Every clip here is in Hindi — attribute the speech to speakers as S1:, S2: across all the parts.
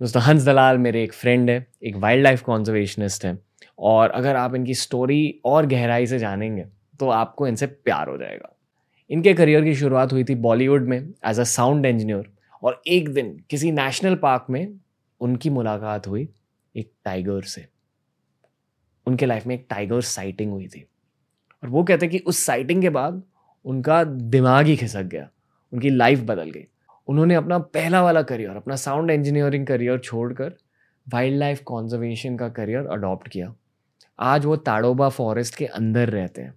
S1: दोस्तों, हंस दलाल मेरे एक फ्रेंड है, एक वाइल्ड लाइफ कॉन्जर्वेशनिस्ट है। और अगर आप इनकी स्टोरी और गहराई से जानेंगे तो आपको इनसे प्यार हो जाएगा। इनके करियर की शुरुआत हुई थी बॉलीवुड में एज अ साउंड इंजीनियर और एक दिन किसी नेशनल पार्क में उनकी मुलाकात हुई एक टाइगर से। उनके लाइफ में एक टाइगर साइटिंग हुई थी। और वो कहते कि उस साइटिंग के बाद उनका दिमाग ही खिसक गया, उनकी लाइफ बदल गई। उन्होंने अपना पहला वाला करियर, अपना साउंड इंजीनियरिंग करियर छोड़कर वाइल्ड लाइफ कॉन्जर्वेशन का करियर अडॉप्ट किया। आज वो ताड़ोबा फॉरेस्ट के अंदर रहते हैं।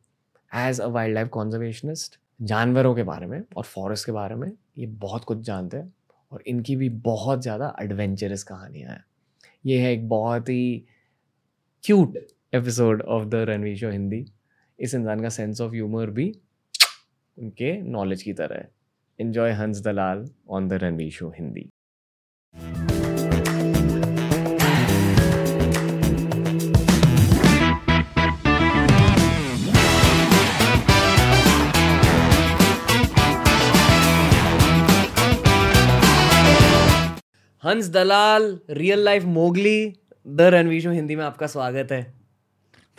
S1: As a wildlife conservationist जानवरों के बारे में और फॉरेस्ट के बारे में ये बहुत कुछ जानते हैं और इनकी भी बहुत ज़्यादा एडवेंचरस कहानियाँ हैं। ये है एक बहुत ही cute episode of the Ranveer show Hindi इस इंसान का सेंस ऑफ़ ह्यूमर भी उनके नॉलेज की तरह है। Enjoy Hans Dalal on the Ranveer Show Hindi. Hans Dalal real life Mowgli the Ranveer show Hindi में आपका स्वागत है।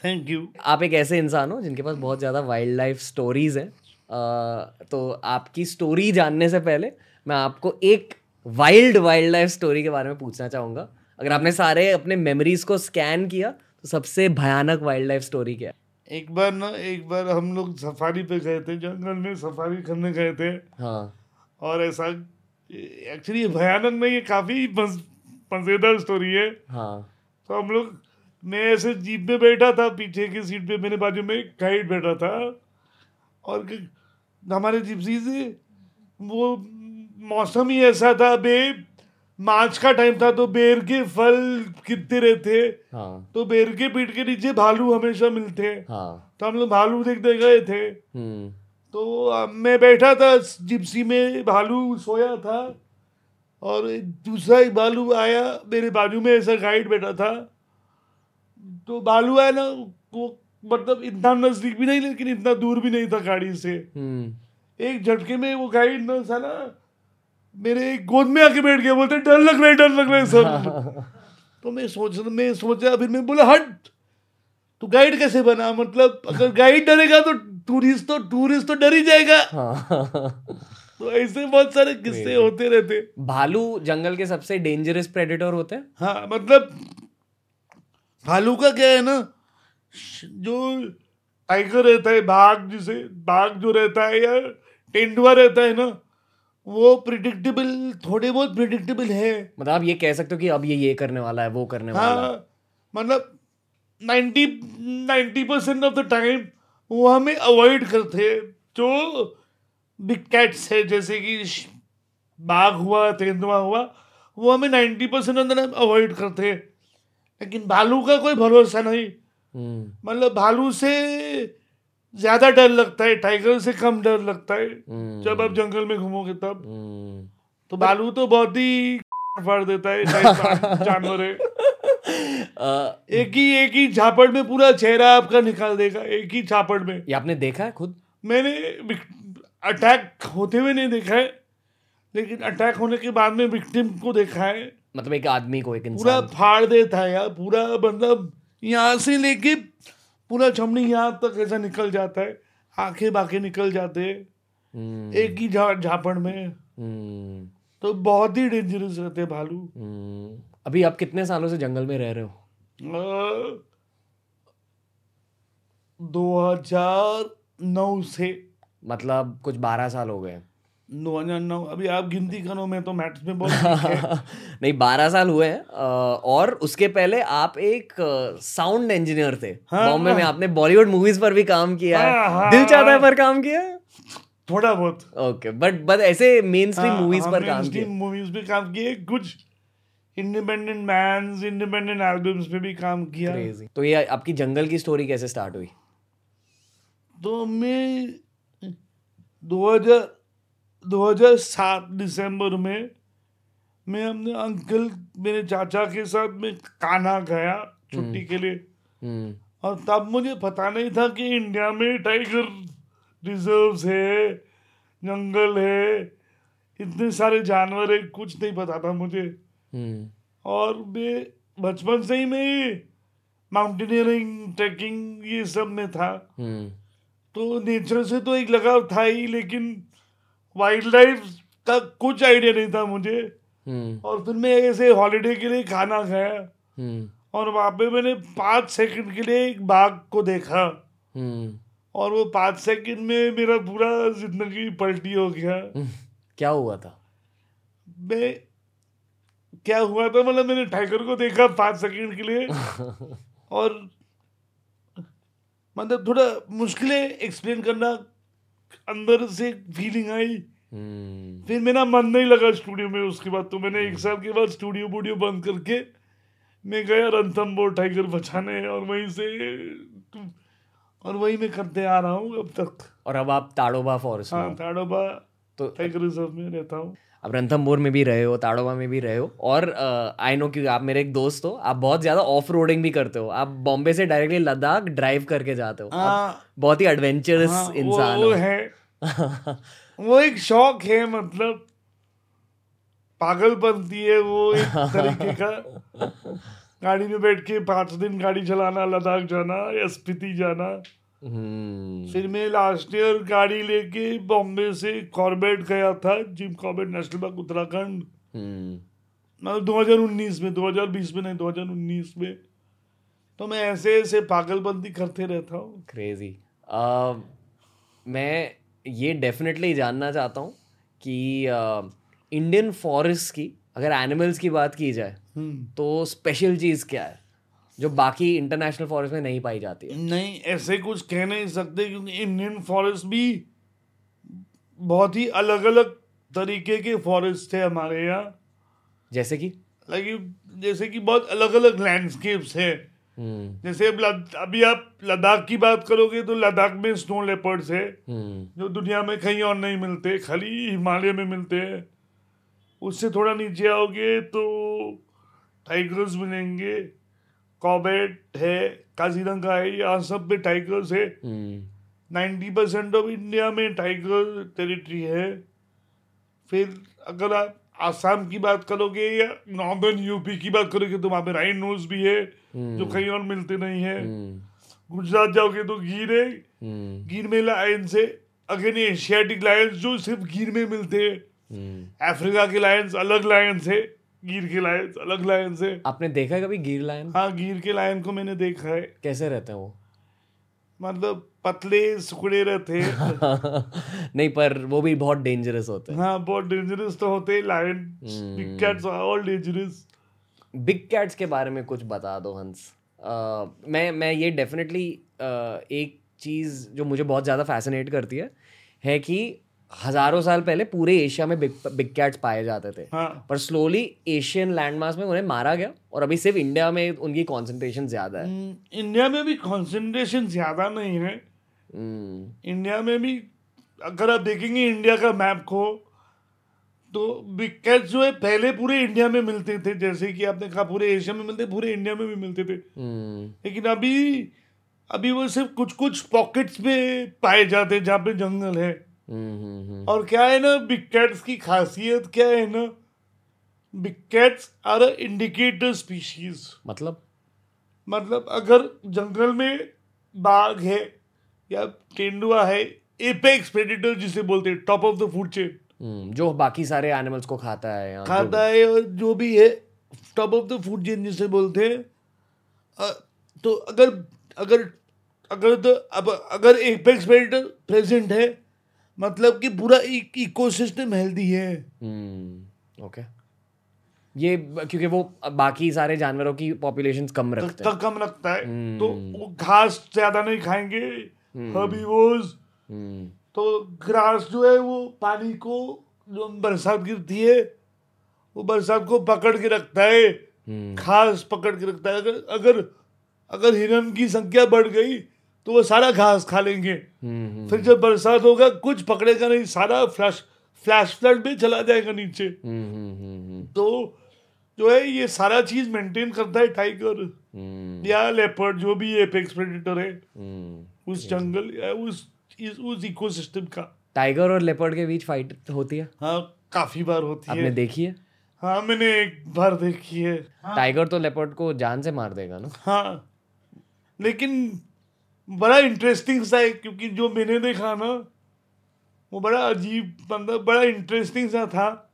S2: थैंक यू
S1: आप एक ऐसे इंसान हो जिनके पास बहुत ज़्यादा वाइल्ड लाइफ स्टोरीज हैं। तो आपकी स्टोरी जानने से पहले मैं आपको एक वाइल्ड वाइल्ड लाइफ स्टोरी के बारे में पूछना चाहूँगा। अगर आपने सारे अपने मेमोरीज को स्कैन किया तो सबसे भयानक वाइल्ड लाइफ स्टोरी क्या
S2: है? एक बार ना एक बार हम लोग सफारी पे गए थे जंगल में सफारी करने गए थे। हाँ। और ऐसा एक्चुअली भयानक नहीं है काफ़ी मज़ेदार स्टोरी है। हाँ। तो हम लोग मैं ऐसे जीप में बैठा था पीछे की सीट पे मेरे बाजू में गाइड बैठा था। और हमारे जिप्सी से वो मौसम ही ऐसा था बे मार्च का टाइम था तो बेर के फल गिरते रहते हाँ। तो बेर के पीठ के नीचे भालू हमेशा मिलते हाँ। तो हम लोग भालू देखते गए थे हम्म। तो मैं बैठा था जिप्सी में भालू सोया था और दूसरा एक भालू आया मेरे बाजू में ऐसा गाइड बैठा था तो भालू आया ना वो मतलब इतना नज़दीक भी नहीं लेकिन इतना दूर भी नहीं था गाड़ी से। हम्म। एक झटके में वो गाइड ना साला मेरे गोद में आके बैठ गया बोलते डर लग रहा है डर लग रहा है सर तो मैं सोच मैं सोचा फिर मैं बोला हट तू गाइड कैसे बना? मतलब अगर गाइड डरेगा तो टूरिस्ट तो टूरिस्ट तो डर ही जाएगा। तो ऐसे बहुत सारे किस्से होते रहते।
S1: भालू जंगल के सबसे डेंजरस प्रेडेटर होते हैं?
S2: हाँ मतलब भालू का क्या है ना जो टाइगर रहता है बाघ जिसे बाघ जो रहता है या तेंदुआ रहता है ना वो प्रिडिक्टेबल थोड़े बहुत प्रिडिक्टेबल है।
S1: मतलब आप ये कह सकते हो कि अब ये ये करने वाला है वो करने हाँ, वाला है।
S2: मतलब ninety ninety percent of the time वो हमें अवॉइड करते हैं। जो बिग कैट्स है जैसे कि बाघ हुआ तेंदुआ हुआ वो हमें ninety percent of the time avoid करते हैं। लेकिन भालू का कोई भरोसा नहीं। मतलब भालू से ज़्यादा डर लगता है टाइगर से कम डर लगता है हम्म। जब आप जंगल में घूमोगे तब। हम्म। तो भालू तो बहुत ही फाड़ देता है जानवर है। एक ही एक ही झापड़ में पूरा चेहरा आपका निकाल देगा एक ही झापड़ में।
S1: ये आपने देखा है खुद?
S2: मैंने अटैक होते हुए नहीं देखा है लेकिन अटैक होने के बाद में विक्टिम को देखा है।
S1: मतलब एक आदमी को एक
S2: पूरा फाड़ देता है यार पूरा मतलब यहाँ से लेके पूरा चमड़ी यहाँ तक ऐसा निकल जाता है आँखें बाके निकल जाते हैं हम्म। एक ही झापड़ में हम्म। तो बहुत ही डेंजरस रहते हैं भालू
S1: हम्म। अभी आप कितने सालों से जंगल में रह रहे हो
S2: दो हज़ार नौ से
S1: मतलब कुछ बारह साल हो गए
S2: हज़ार नौ अभी आप गिनती करो मैं तो मैथ्स में बहुत
S1: नहीं बारह साल हुए हैं और उसके पहले आप एक साउंड इंजीनियर थे। हाँ, बॉम्बे हाँ, में आपने बॉलीवुड मूवीज़ पर भी काम किया है। हाँ, हाँ, दिल चाहता है पर काम किया
S2: थोड़ा बहुत।
S1: ओके बट बट ऐसे मेन स्ट्रीम मूवीज़ पर काम
S2: किया। मूवीज़ पे काम किए कुछ इंडिपेंडेंट बैंड्स इंडिपेंडेंट एल्बम्स पे भी काम किया।
S1: तो ये आपकी जंगल की स्टोरी कैसे स्टार्ट हुई?
S2: तो मैं 2000 2007 दिसंबर में मैं अपने अंकल मेरे चाचा के साथ में काना गया छुट्टी हम्म। के लिए हम्म। और तब मुझे पता नहीं था कि इंडिया में टाइगर रिज़र्व है जंगल है इतने सारे जानवर है कुछ नहीं पता था मुझे हम्म। और मैं बचपन से ही मैं माउंटेनियरिंग ट्रैकिंग ये सब में था। तो नेचर से तो एक लगाव था ही लेकिन वाइल्ड लाइफ का कुछ आइडिया नहीं था मुझे। हम्म। और फिर मैं ऐसे हॉलीडे के लिए खाना खाया। हम्म। और वहाँ पे मैंने पाँच सेकंड के लिए एक बाघ को देखा। और वो पाँच सेकंड में मेरा पूरा ज़िंदगी पलटी हो गया।
S1: क्या हुआ था?
S2: मैं क्या हुआ था मतलब मैंने टाइगर को देखा पाँच सेकंड के लिए। और मतलब थोड़ा मुश्किल है एक्सप्लेन करना अंदर से फीलिंग आई। hmm. फिर मेरा मन नहीं लगा स्टूडियो में उसके बाद तो मैंने एक साल के बाद स्टूडियो वूडियो बंद करके मैं गया रंथम रणथम्बोर टाइगर बचाने और वहीं से और वही मैं करते आ रहा हूँ अब तक।
S1: और अब आप ताड़ोबा फॉरेस्ट
S2: हाँ ताड़ोबा तो टाइगर रिज़र्व में रहता हूँ।
S1: आप रंथमपुर में भी रहे हो ताड़ोबा में भी रहे हो और आई नो क्योंकि आप मेरे एक दोस्त हो आप बहुत ज़्यादा ऑफ़ रोडिंग भी करते हो आप बॉम्बे से डायरेक्टली लद्दाख ड्राइव करके जाते हो।
S2: हाँ,
S1: बहुत ही एडवेंचरस हाँ, इंसान
S2: वो, वो है। वो एक शौक है मतलब पागलपंती है वो एक तरीके का। गाड़ी में बैठ के पाँच दिन गाड़ी चलाना लद्दाख जाना या स्पीति जाना। फिर मैं लास्ट ईयर गाड़ी लेके बॉम्बे से कॉर्बेट गया था Jim Corbett national park Uttarakhand. हम्म। मतलब दो हज़ार उन्नीस में दो हज़ार बीस में नहीं दो हज़ार उन्नीस में। तो मैं ऐसे ऐसे पागलबंदी करते रहता हूँ।
S1: क्रेजी uh, मैं ये डेफिनेटली जानना चाहता हूँ कि इंडियन uh, फॉरेस्ट की अगर एनिमल्स की बात की जाए हम्म। तो स्पेशल चीज़ क्या है? जो बाकी इंटरनेशनल फॉरेस्ट में नहीं पाई जाती है।
S2: नहीं ऐसे कुछ कह नहीं सकते क्योंकि इंडियन फॉरेस्ट भी बहुत ही अलग अलग तरीके के फॉरेस्ट थे हमारे यहाँ।
S1: जैसे कि?
S2: लाइक जैसे कि बहुत अलग अलग लैंडस्केप्स है। जैसे अभी आप लद्दाख की बात करोगे तो लद्दाख में स्नो लेपर्ड्स है। जो दुनिया में कहीं और नहीं मिलते खाली हिमालय में मिलते हैं। उससे थोड़ा नीचे आओगे तो टाइगर्स मिलेंगे। कॉबेट है काजीरंगा है यहाँ सब में टाइगर्स है। नाइन्टी परसेंट ऑफ़ इंडिया में टाइगर टेरिटरी है। फिर अगर आप आसाम की बात करोगे या नॉर्दर्न यूपी की बात करोगे तो वहाँ पे राइन राइनोज भी है hmm. जो कहीं और मिलते नहीं है। hmm. गुजरात जाओगे तो गिर है. गिर में लायन से अगेन एशियाटिक लायंस जो सिर्फ़ गिर में मिलते हैं। अफ्रीका के लायंस अलग लायंस है। गिर के लायन अलग लायन से।
S1: आपने देखा है कभी गिर लायन
S2: हाँ गिर के लायन को मैंने देखा है।
S1: कैसे रहते हैं वो?
S2: मतलब पतले सुखड़े रहते
S1: नहीं पर वो भी बहुत डेंजरस होते
S2: हैं। हाँ बहुत डेंजरस तो होते हैं lion big cats are all dangerous
S1: big cats के बारे में कुछ बता दो हंस uh, मैं मैं ये डेफिनेटली uh, एक चीज़ जो मुझे बहुत ज़्यादा फैसिनेट करती है है कि हज़ारों साल पहले पूरे एशिया में बिग बिग कैट्स पाए जाते थे हाँ. पर स्लोली एशियन लैंडमास में उन्हें मारा गया और अभी सिर्फ़ इंडिया में उनकी कॉन्सेंट्रेशन ज़्यादा है
S2: इंडिया हम्म, में भी कॉन्सेंट्रेशन ज़्यादा नहीं है इंडिया हम्म। में भी अगर आप देखेंगे इंडिया का मैप को तो बिग कैट्स जो है पहले पूरे इंडिया में मिलते थे जैसे कि आपने कहा पूरे एशिया में मिलते पूरे इंडिया में भी मिलते थे हम्म। लेकिन अभी अभी वो सिर्फ़ कुछ कुछ पॉकेट्स में पाए जाते हैं जहाँ पे जंगल है और क्या है ना बिग कैट्स की खासियत क्या है ना big cats are a indicator species
S1: मतलब?
S2: मतलब अगर जंगल में बाघ है या तेंदुआ है एपेक्स प्रेडेटर जिसे बोलते हैं top of the food chain
S1: जो बाकी सारे एनिमल्स को खाता है
S2: खाता है और जो भी है top of the food chain जिसे बोलते हैं। तो अगर अगर अगर तो अब अगर एपेक्स प्रेडेटर प्रेजेंट है मतलब कि पूरा इकोसिस्टम हेल्दी है। ओके
S1: हम्म, ये क्योंकि वो बाकी सारे जानवरों की पॉपुलेशन कम रखते
S2: हैं। कम रखता है. तो वो घास ज़्यादा नहीं खाएँगे हर्बीवोर्स hmm. तो ग्रास जो है वो पानी को जो बरसात गिरती है वो बरसात को पकड़ के रखता है। घास पकड़ के रखता है। अगर अगर अगर हिरन की संख्या बढ़ गई तो वो सारा घास खा लेंगे। हम्म, हम्म, फिर जब बरसात होगा कुछ पकड़ेगा नहीं सारा फ्लैश फ्लैश फ्लड में चला जाएगा नीचे। हम्म, तो जो है ये सारा चीज़ मेंटेन करता है टाइगर या लेपर्ड जो भी एपेक्स प्रेडेटर है। उस जंगल या उस उस इकोसिस्टम का।
S1: टाइगर और लेपर्ड के बीच फाइट होती है?
S2: हाँ काफ़ी बार होती आपने
S1: है। आपने देखी है?
S2: हाँ मैंने एक बार देखी है।
S1: हाँ। टाइगर तो लेपर्ड को जान से मार देगा ना?
S2: हाँ लेकिन बड़ा इंटरेस्टिंग सा है क्योंकि जो मैंने देखा ना वो बड़ा अजीब मतलब बड़ा इंटरेस्टिंग सा था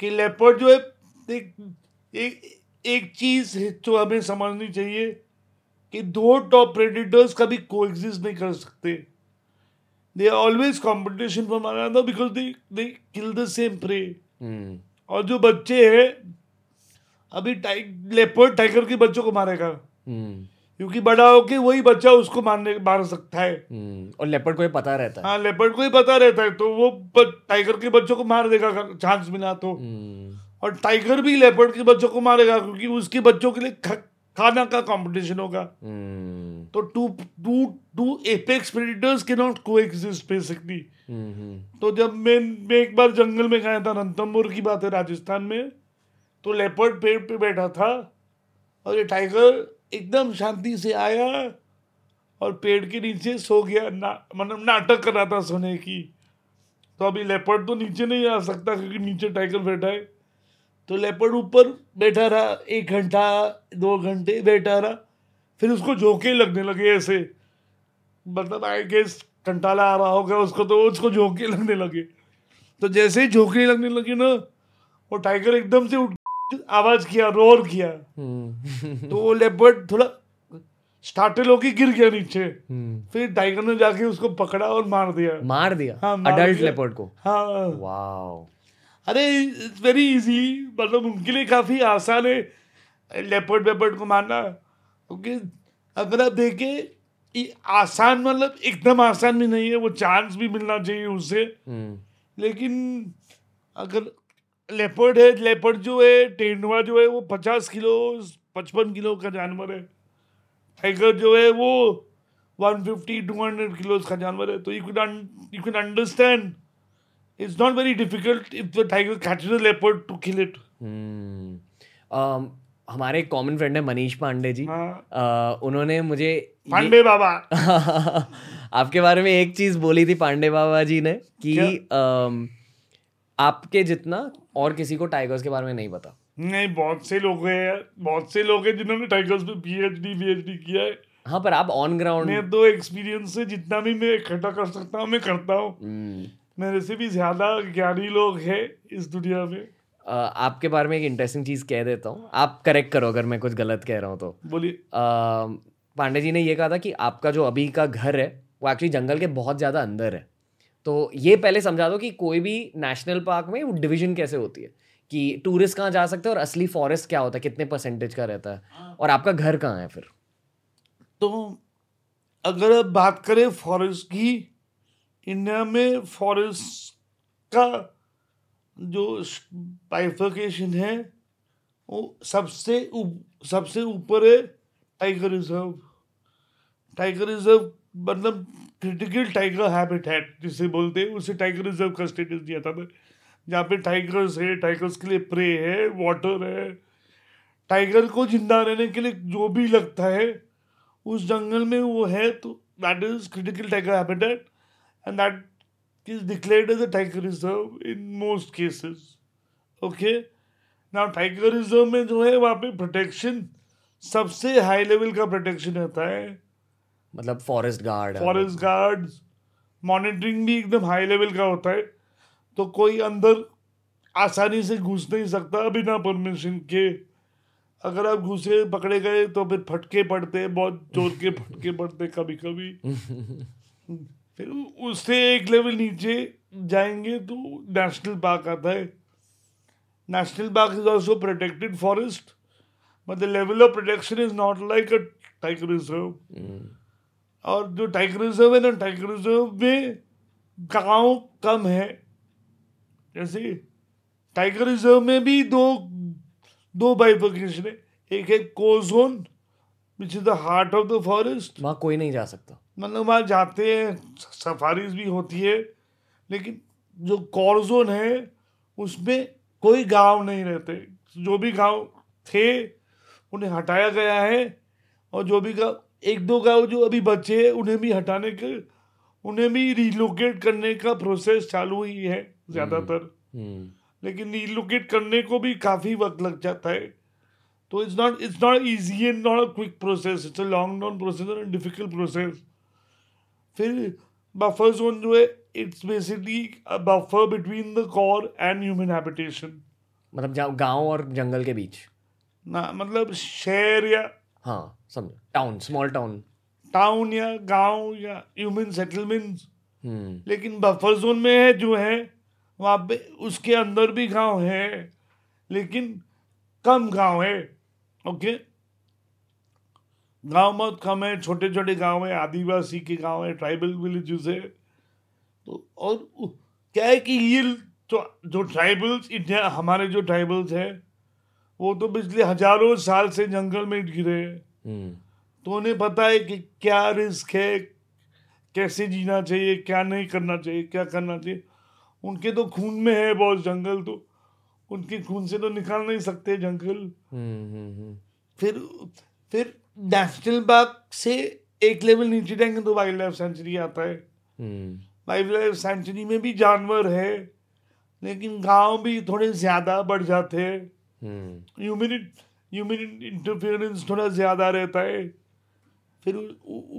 S2: कि लेपर्ड जो है एक एक, एक चीज़ जो हमें समझनी चाहिए कि दो टॉप प्रेडिटर्स कभी को नहीं कर सकते। They are always competition for मारा because they they kill the same prey और जो बच्चे हैं अभी टाइग लेपर्ड टाइगर के बच्चों को मारेगा। Hmm. क्योंकि बड़ा होके वही बच्चा उसको मारने मार सकता है।
S1: hmm. और लेपर्ड को ही पता रहता है।
S2: हाँ लेपर्ड को ही पता रहता है तो वो टाइगर के बच्चों को मार देगा चांस मिला तो। hmm. और टाइगर भी लेपर्ड के बच्चों को मारेगा क्योंकि उसके बच्चों के लिए खाना का कंपटीशन होगा। तो two two two apex predators के नॉट को एग्जिस्ट बेसिकली तो जब मैं मैं एक बार जंगल में गया था रणथंबोर की बात है राजस्थान में तो लेपर्ड पेड़ पे बैठा था और ये टाइगर एकदम शांति से आया और पेड़ के नीचे सो गया। ना मतलब नाटक कर रहा था सोने की। तो अभी लेपर्ड तो नीचे नहीं आ सकता क्योंकि नीचे टाइगर बैठा है। तो लेपर्ड ऊपर बैठा रहा, एक घंटा, दो घंटे बैठा रहा। फिर उसको झोंके लगने लगे ऐसे। मतलब आई गेस कंटाला आ रहा होगा उसको तो उसको झोंके लगने लगे। तो जैसे ही झोंके लगने लगे ना, वो टाइगर एकदम से उठ आवाज़ किया रोर किया। हम्म। तो वो लेपर्ड थोड़ा स्टार्टल होके गिर गया नीचे। हम्म। फिर टाइगर ने जाके उसको पकड़ा और मार दिया।
S1: मार दिया? हाँ अडल्ट लेपर्ड को? हाँ।
S2: वाओ अरे इट्स वेरी इजी मतलब उनके लिए काफ़ी आसान है लेपर्ड वेपर्ड को मारना। क्योंकि अगर आप देखें आसान मतलब एकदम आसान भी नहीं है। वो चांस भी मिलना चाहिए उससे। हम्म। लेकिन अगर लेपर्ड है लेपर्ड जो है टेंडुआ जो है वो पचास किलो पचपन किलो का जानवर है टाइगर जो है वो one fifty two hundred kilo का जानवर है तो you can you can understand very difficult if the tiger catches a leopard to kill it.
S1: Hmm. Um, हमारे एक कॉमन फ्रेंड है मनीष पांडे जी हाँ. uh, उन्होंने मुझे
S2: पांडे बाबा
S1: आपके बारे में एक चीज़ बोली थी पांडे बाबा जी ने कि uh, आपके जितना और किसी को टाइगर्स के बारे में नहीं पता।
S2: नहीं बहुत से लोग हैं बहुत से लोग हैं जिन्होंने टाइगर्स पे पीएचडी पीएचडी किया है।
S1: हाँ पर आप ऑन ग्राउंड
S2: मैं दो एक्सपीरियंस से जितना भी मैं इकट्ठा कर सकता हूँ मैं करता हूँ। Hmm. मेरे से भी ज़्यादा ज्ञानी लोग हैं इस दुनिया में।
S1: आ, आपके बारे में एक इंटरेस्टिंग चीज़ कह देता हूँ। आप करेक्ट करो अगर मैं कुछ गलत कह रहा हूँ तो।
S2: बोलिए।
S1: पांडे जी ने ये कहा था कि आपका जो अभी का घर है वो एक्चुअली जंगल के बहुत ज़्यादा अंदर है। तो ये पहले समझा दो कि कोई भी नेशनल पार्क में वो डिवीज़न कैसे होती है? कि टूरिस्ट कहाँ जा सकते हैं और असली फॉरेस्ट क्या होता है? कितने परसेंटेज का रहता है? और आपका घर कहाँ है फिर?
S2: तो अगर आप बात करें फॉरेस्ट की इंडिया में फॉरेस्ट का जो बाइफिकेशन है वो सबसे उप, सबसे ऊपर है टाइगर रिज़र्व टाइगर रिज़र्व मतलब क्रिटिकल टाइगर हैबिटेट जिसे बोलते हैं, उसे टाइगर रिज़र्व का स्टेटस दिया था मैं जहाँ पे टाइगर्स है टाइगर्स के लिए प्रे है वाटर है टाइगर को ज़िंदा रहने के लिए जो भी लगता है, उस जंगल में वो है तो that is critical tiger habitat and that is declared as a tiger reserve in most cases. Okay? Now, tiger reserve में जो है, वहाँ पे प्रोटेक्शन सबसे हाई लेवल का प्रोटेक्शन रहता है
S1: मतलब forest guard
S2: forest guard monitoring भी एकदम हाई लेवल का होता है तो कोई अंदर आसानी से घुस नहीं सकता बिना परमिशन के। अगर आप घुसे पकड़े गए तो फिर फटके पड़ते बहुत ज़ोर के फटके पड़ते कभी कभी फिर उससे एक लेवल नीचे जाएँगे तो नेशनल पार्क आता है। National park is also protected forest but the level of protection is not like a tiger reserve और जो टाइगर रिज़र्व है ना टाइगर रिज़र्व में गाँव कम है। जैसे टाइगर रिज़र्व में भी दो दो बाइफिकेशन है। एक है core zone which is the heart of the forest
S1: वहाँ कोई नहीं जा सकता।
S2: मतलब वहाँ जाते हैं सफारीज भी होती है लेकिन जो कॉर्जोन है उसमें कोई गाँव नहीं रहते। जो भी गाँव थे उन्हें हटाया गया है और जो भी गाँव एक दो गाँव जो अभी बचे हैं उन्हें भी हटाने के उन्हें भी रिलोकेट करने का प्रोसेस चालू ही है ज़्यादातर। लेकिन रिलोकेट करने को भी काफ़ी वक्त लग जाता है। तो it's not it's not easy and not a quick process it's a long run process and difficult process फिर बफर जोन जो है it's basically a buffer between the core and human habitation
S1: मतलब गाँव और जंगल के बीच।
S2: ना मतलब शहर या
S1: हाँ समझ। टाउन स्मॉल टाउन
S2: टाउन या गाँव या ह्यूमन सेटलमेंट लेकिन बफर जोन में है जो है वहाँ पे उसके अंदर भी गाँव है लेकिन कम गाँव है ओके गाँव बहुत कम है छोटे छोटे गाँव है आदिवासी के गाँव है ट्राइबल विलेजेस है। तो और क्या है कि ये तो जो ट्राइबल्स इंडिया हमारे जो ट्राइबल्स हैं वो तो पिछले हज़ारों साल से जंगल में गिरे हैं। हम्म। तो उन्हें पता है कि क्या रिस्क है कैसे जीना चाहिए क्या नहीं करना चाहिए क्या करना चाहिए। उनके तो खून में है बहुत जंगल तो उनके खून से तो निकाल नहीं सकते जंगल। हम्म, हम्म, फिर फिर नेशनल पार्क से एक लेवल नीचे जाएँगे तो वाइल्ड लाइफ सेंचुरी आता है। वाइल्ड लाइफ सेंचुरी में भी जानवर है लेकिन गाँव भी थोड़े ज़्यादा बढ़ जाते हैं। ह्यूमन ह्यूमन इंटरफेरेंस थोड़ा ज़्यादा रहता है। फिर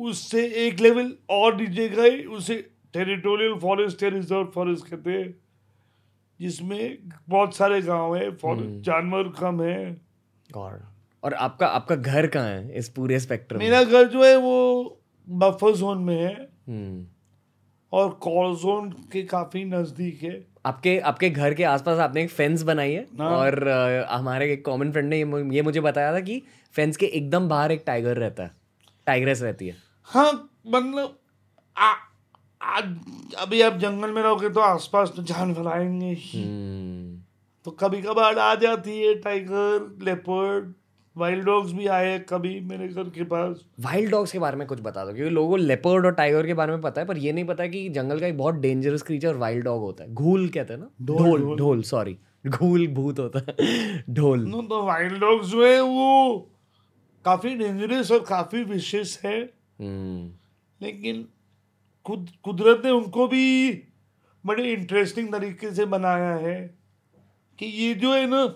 S2: उससे एक लेवल और नीचे गए उसे टेरिटोरियल फॉरेस्ट या रिज़र्व फॉरेस्ट कहते हैं जिसमें बहुत सारे गाँव है हम्म। जानवर कम है।
S1: और आपका आपका घर कहाँ है इस पूरे स्पेक्ट्रम
S2: मेरा घर जो है वो बफर जोन में है। हम्म। और कॉल जोन के काफ़ी नज़दीक है।
S1: आपके आपके घर के आसपास आपने एक फेंस बनाई है हाँ। और आ, हमारे एक कॉमन फ्रेंड ने ये, मुझे बताया था कि फेंस के एकदम बाहर एक टाइगर रहता है टाइग्रेस रहती है
S2: हाँ मतलब आज अभी आप जंगल में रहोगे तो आसपास तो जानवर आएँगे हम्म। तो कभी कभार आ जाती है टाइगर लेपर्ड वाइल्ड डॉग्स भी आए कभी मेरे घर के पास।
S1: वाइल्ड डॉग्स के बारे में कुछ बता दो क्योंकि लोगों को लेपर्ड और टाइगर के बारे में पता है पर ये नहीं पता कि जंगल का एक बहुत डेंजरस क्रीचर वाइल्ड डॉग होता है। घूल कहते हैं ना? ढोल ढोल सॉरी घूल भूत होता है। ढोल।
S2: नो तो वाइल्ड डॉग्स जो है वो काफ़ी डेंजरस और काफ़ी विशेष है। हम्म। लेकिन खुद कुदरत ने उनको भी बड़े इंटरेस्टिंग तरीके से बनाया है कि ये जो है ना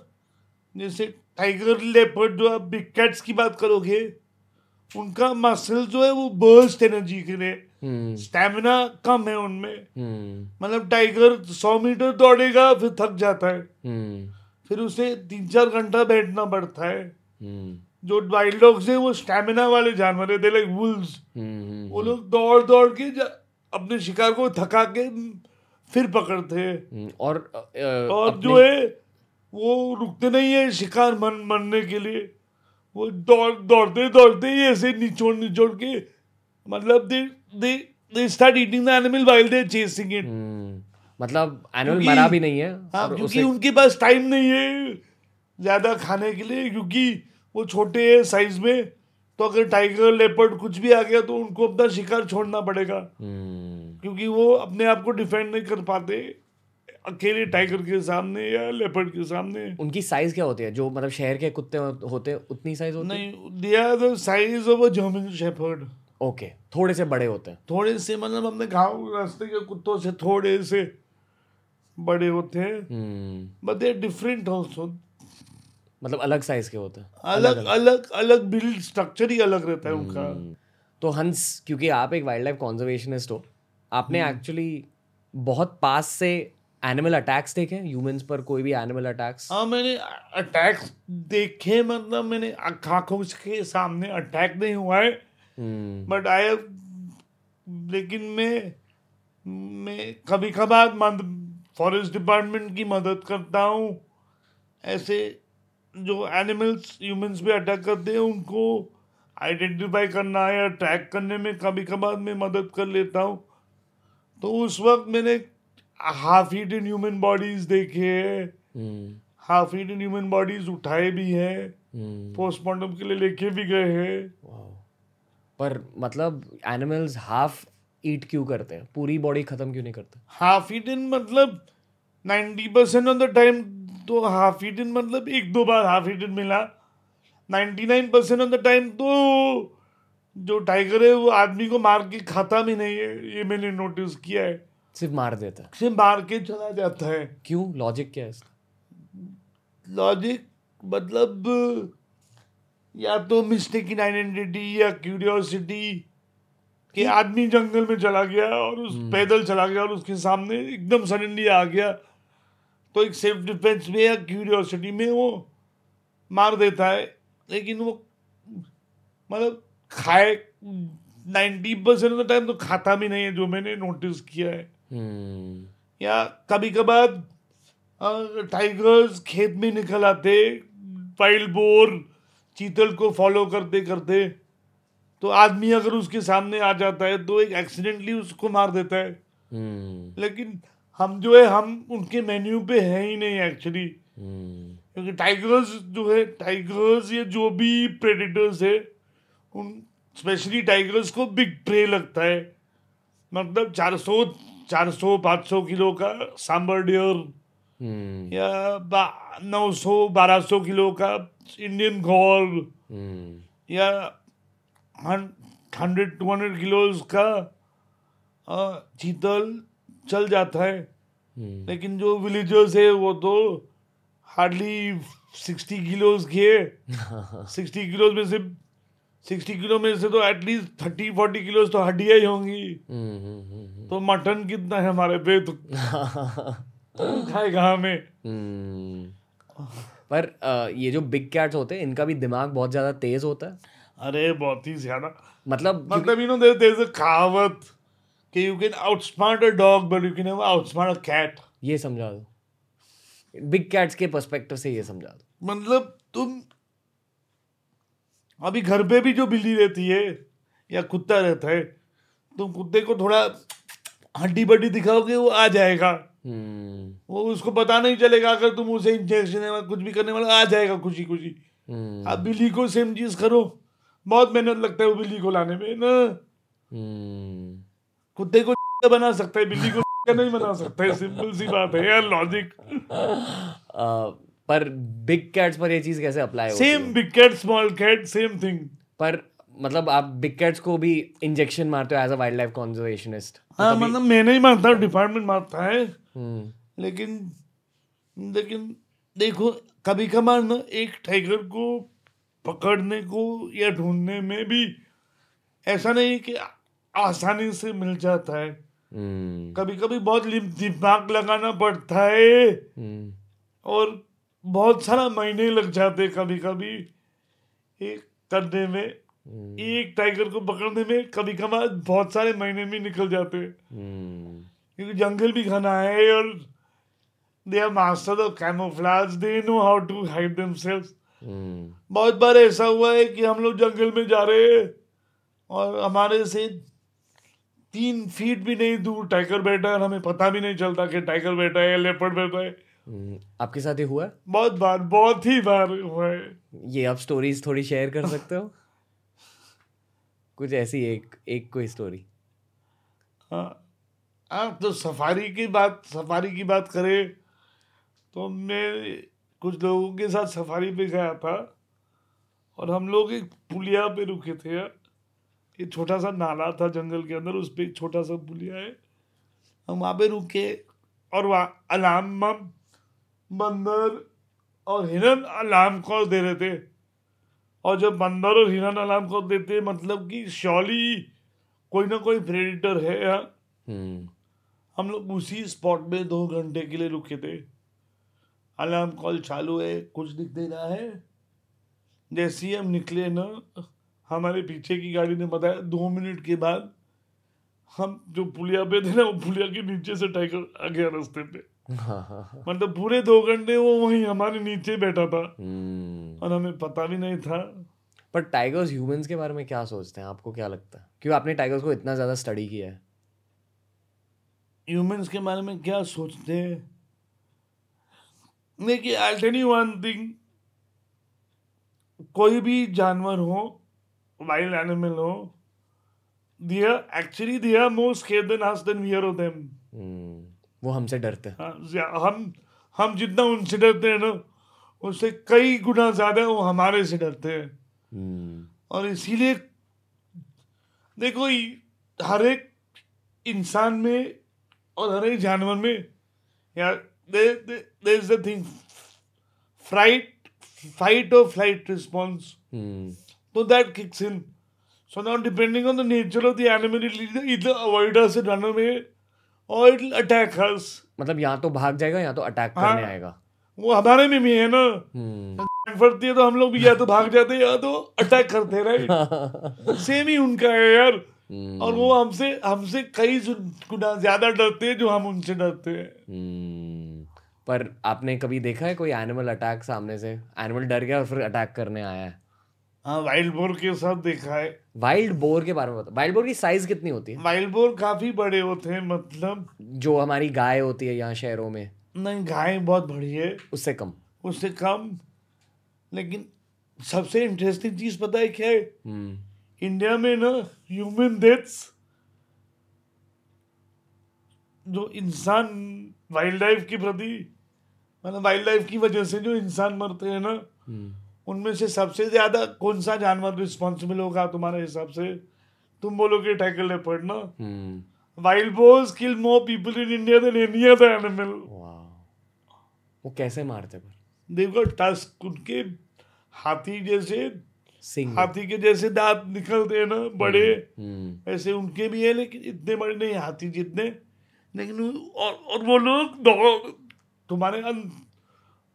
S2: जैसे टाइगर लेपर्ड जो आप बिग कैट्स की बात करोगे उनका मसल जो है वो बर्स्ट एनर्जी के लिए स्टेमिना हम्म। कम है उनमें। हम्म। मतलब टाइगर सौ मीटर दौड़ेगा फिर थक जाता है। हम्म। फिर उसे तीन चार घंटा बैठना पड़ता है। जो वाइल्ड डॉग्स है वो स्टेमिना वाले जानवर है लाइक वुल्स वो लोग दौड़ दौड़ के अपने शिकार को थका के फिर पकड़ते हैं। और और जो है वो रुकते नहीं है शिकार मन मरने के लिए। वो दौड़ दौड़ते दौड़ते ही ऐसे निचोड़ निचोड़ के मतलब they they they start eating the animal while they chasing it
S1: मतलब एनिमल मरा भी नहीं है
S2: हाँ क्योंकि उसे... उनके पास टाइम नहीं है ज़्यादा खाने के लिए क्योंकि वो छोटे है साइज़ में तो अगर टाइगर लेपर्ड कुछ भी आ गया तो उनको अपना शिकार छोड़ना पड़ेगा। hmm. क्योंकि वो अपने आप को डिफेंड नहीं कर पाते। अकेले टाइगर के सामने या लेपर्ड के सामने?
S1: उनकी साइज़ क्या होती है? जो मतलब शहर के कुत्ते होते हैं उतनी साइज़ होती
S2: नहीं they are the size of a German shepherd
S1: okay थोड़े से बड़े होते हैं।
S2: थोड़े से मतलब अपने गाँव रास्ते के कुत्तों से थोड़े से बड़े होते हैं। बट दे डिफरेंट आल्सो
S1: मतलब अलग साइज़ के होते हैं।
S2: अलग अलग अलग। बिल्ड स्ट्रक्चर ही अलग रहता है उनका। हम्म।
S1: तो हंस क्योंकि आप एक वाइल्ड लाइफ कॉन्जर्वेशनिस्ट हो आपने एक्चुअली हम्म। बहुत पास से एनिमल अटैक्स देखे ह्यूमंस पर कोई भी एनिमल अटैक्स
S2: हाँ मैंने अटैक्स देखे मतलब मैंने आँखों के सामने अटैक नहीं हुआ है। बट आई लेकिन मैं मैं कभी कभार फॉरेस्ट डिपार्टमेंट की मदद करता हूँ। ऐसे जो एनिमल्स ह्यूमंस पे अटैक करते हैं उनको आइडेंटिफाई करना या ट्रैक करने में कभी कभार मैं मदद कर लेता हूँ। तो उस वक्त मैंने हाफ़ ईटन ह्यूमन बॉडीज देखे हैं। हाफ़ ईटन ह्यूमन बॉडीज उठाए भी हैं। पोस्टमार्टम के लिए लेके भी गए हैं।
S1: पर मतलब एनिमल्स हाफ़ ईट क्यों करते हैं? पूरी बॉडी खत्म क्यों नहीं करते?
S2: हाफ़ ईटन मतलब ninety percent of the time तो हाफ़ ईटन मतलब एक दो बार हाफ़ ईटन मिला। Ninety nine percent of the time तो जो टाइगर है वो आदमी को मार के खाता भी नहीं है। ये मैंने नोटिस किया है।
S1: सिर्फ़ मार देता है।
S2: सिर्फ़ मार के चला जाता है।
S1: क्यों? लॉजिक क्या है इसका?
S2: लॉजिक मतलब या तो मिस्टेक इन आइडेंटिटी या क्यूरियोसिटी कि आदमी जंगल में चला गया और उस हम्म। पैदल चला गया और उसके सामने एकदम सडनली आ गया। तो एक सेल्फ डिफेंस में या क्यूरियोसिटी में वो मार देता है। लेकिन वो मतलब खाए ninety percent of the time तो खाता भी नहीं है जो मैंने नोटिस किया है। hmm. या कभी कभार टाइगर्स खेत में निकल आते वाइल्ड बोर चीतल को फॉलो करते करते तो आदमी अगर उसके सामने आ जाता है तो एक एक्सीडेंटली उसको मार देता है hmm. लेकिन हम जो है हम उनके मेन्यू पे है ही नहीं एक्चुअली hmm. क्योंकि टाइगर्स जो है टाइगर्स या जो भी प्रेडिटर्स है उन स्पेशली टाइगर्स को बिग प्रे लगता है मतलब चार सौ चार सौ पाँच सौ किलो का सांबर डियर hmm. या नौ सौ बारह सौ किलो का इंडियन घोर hmm. या हंड्रेड टू हंड्रेड किलोज का चीतल चल जाता है hmm. लेकिन जो विलेजर्स है वो तो हार्डली सिक्सटी किलोज के सिक्सटी किलोज में से सिक्सटी किलो में से तो एटलीस्ट थर्टी फोर्टी किलो तो हड्डियाँ ही होंगी। हम्म, हम्म, हम्म, तो मटन कितना है हमारे पे? तो खाए कहाँ में
S1: पर ये जो बिग कैट्स होते हैं इनका भी दिमाग बहुत ज़्यादा तेज होता है।
S2: अरे बहुत ही ज़्यादा।
S1: मतलब
S2: मतलब you know there there is a कहावत कि you can outsmart a dog but you can never outsmart a cat
S1: ये समझा दो। बिग कैट्स के पर्सपेक्टिव से ये समझा दो।
S2: मतलब तुम अभी घर पे भी जो बिल्ली रहती है या कुत्ता रहता है तुम कुत्ते को थोड़ा हड्डी बड्डी दिखाओगे वो आ जाएगा hmm. वो उसको पता नहीं चलेगा अगर तुम उसे इंजेक्शन कुछ भी करने वाला आ जाएगा खुशी खुशी hmm. अब बिल्ली को सेम चीज़ करो बहुत मेहनत लगता है वो बिल्ली को लाने में ना hmm. कुत्ते को बना सकता है बिल्ली को नहीं बना सकता है सिंपल सी बात है यार लॉजिक
S1: पर बिग कैट्स पर ये चीज़ कैसे अप्लाई
S2: होती same big cat small cat same thing
S1: पर मतलब आप बिग कैट्स को भी इंजेक्शन मारते हो as a wildlife conservationist
S2: हाँ मतलब मैं नहीं मारता डिपार्टमेंट मारता है हम्म। लेकिन लेकिन देखो कभी कभार ना एक टाइगर को पकड़ने को या ढूँढने में भी ऐसा नहीं कि आसानी से मिल जाता है हम्म। कभी कभी बहुत दिमाग लगाना पड़ता है हम्म। और बहुत सारा महीने लग जाते कभी कभी एक करने में हम्म। एक टाइगर को पकड़ने में कभी कभार बहुत सारे महीने भी निकल जाते हम्म। क्योंकि जंगल भी घना है और they are master of camouflage they know how to hide themselves बहुत बार ऐसा हुआ है कि हम लोग जंगल में जा रहे हैं और हमारे से तीन फीट भी नहीं दूर टाइगर बैठा है और हमें पता भी नहीं चलता कि टाइगर बैठा है या लेपर्ड बैठा है।
S1: आपके साथ ये हुआ? है
S2: बहुत बार बहुत ही बार हुआ है।
S1: ये आप स्टोरीज थोड़ी शेयर कर सकते हो? कुछ ऐसी एक एक कोई स्टोरी
S2: हाँ आप तो सफारी की बात सफारी की बात करें तो मैं कुछ लोगों के साथ सफारी पे गया था और हम लोग एक पुलिया पे रुके थे। यार एक छोटा सा नाला था जंगल के अंदर उस पर एक छोटा सा पुलिया है। हम वहाँ पे रुके और वहाँ अलार्म बंदर और हिरन अलार्म कॉल दे रहे थे और जब बंदर और हिरन अलार्म कॉल देते मतलब कि शॉली कोई ना कोई प्रेडिटर है यहाँ हम्म। हम लोग उसी स्पॉट में दो घंटे के लिए रुके थे अलार्म कॉल चालू है कुछ दिख दे रहा है जैसे ही हम निकले ना हमारे पीछे की गाड़ी ने बताया दो मिनट के बाद हम जो पुलिया पे थे ना वो पुलिया के नीचे से टाइगर आ गया रास्ते पे। मतलब पूरे दो घंटे वो वहीं हमारे नीचे बैठा था। हम्म। और हमें पता भी नहीं था।
S1: पर टाइगर्स ह्यूमंस के बारे में क्या सोचते हैं? आपको क्या लगता है? क्यों आपने टाइगर्स को इतना ज़्यादा स्टडी किया है?
S2: ह्यूमंस के बारे में क्या सोचते हैं? देखिए I tell you one thing कोई भी जानवर हो वाइल्ड एनिमल हो they are actually they are more scared than us than we are of them
S1: वो हमसे डरते हैं।
S2: हाँ, हम हम जितना उनसे डरते हैं ना उससे कई गुना ज़्यादा वो हमारे से डरते हैं। हम्म। और इसीलिए देखो हर एक इंसान में और हर एक जानवर में या they is the thing fright fight और फ़्लाइट रिस्पॉन्स तो that kicks in so not depending on the nature of the animal it avoiders runner में will attack
S1: मतलब यहाँ तो भाग जाएगा या तो अटैक हाँ, करने आएगा।
S2: वो हमारे में भी है ना. फटती है तो हम लोग भी या तो भाग जाते हैं या तो अटैक करते राइट सेम ही उनका है यार। hmm. और वो हमसे हमसे कई गुना ज़्यादा डरते हैं जो हम उनसे डरते हैं।
S1: hmm. पर आपने कभी देखा है कोई एनिमल अटैक सामने से? एनिमल डर गया और फिर अटैक करने आया है?
S2: हाँ वाइल्ड बोर के साथ देखा है।
S1: वाइल्ड बोर के बारे में बता वाइल्ड बोर की साइज़ कितनी होती है?
S2: वाइल्ड बोर काफ़ी बड़े होते हैं मतलब
S1: जो हमारी गाय होती है यहाँ शहरों में।
S2: नहीं गाय बहुत बड़ी है।
S1: उससे कम।
S2: उससे कम। लेकिन सबसे इंटरेस्टिंग चीज़ पता है क्या है? इंडिया हम्म। में ना ह्यूमन डेथ्स जो इंसान वाइल्ड लाइफ के प्रति मतलब वाइल्ड लाइफ की वजह से जो इंसान मरते हैं ना हम्म। उनमें से सबसे ज़्यादा कौन सा जानवर रिस्पॉन्सिबल होगा तुम्हारे हिसाब से? तुम बोलोगे टाइगर लेपर्ड ना? Wild boars kill more people in India than any other animal
S1: वो कैसे मारते पर?
S2: देखो टस्क उनके हाथी जैसे हाथी के जैसे दांत निकलते हैं ना बड़े। हम्म, हम्म। ऐसे उनके भी है लेकिन इतने बड़े नहीं हाथी जितने। लेकिन और, और वो लोग दौड़ तुम्हारे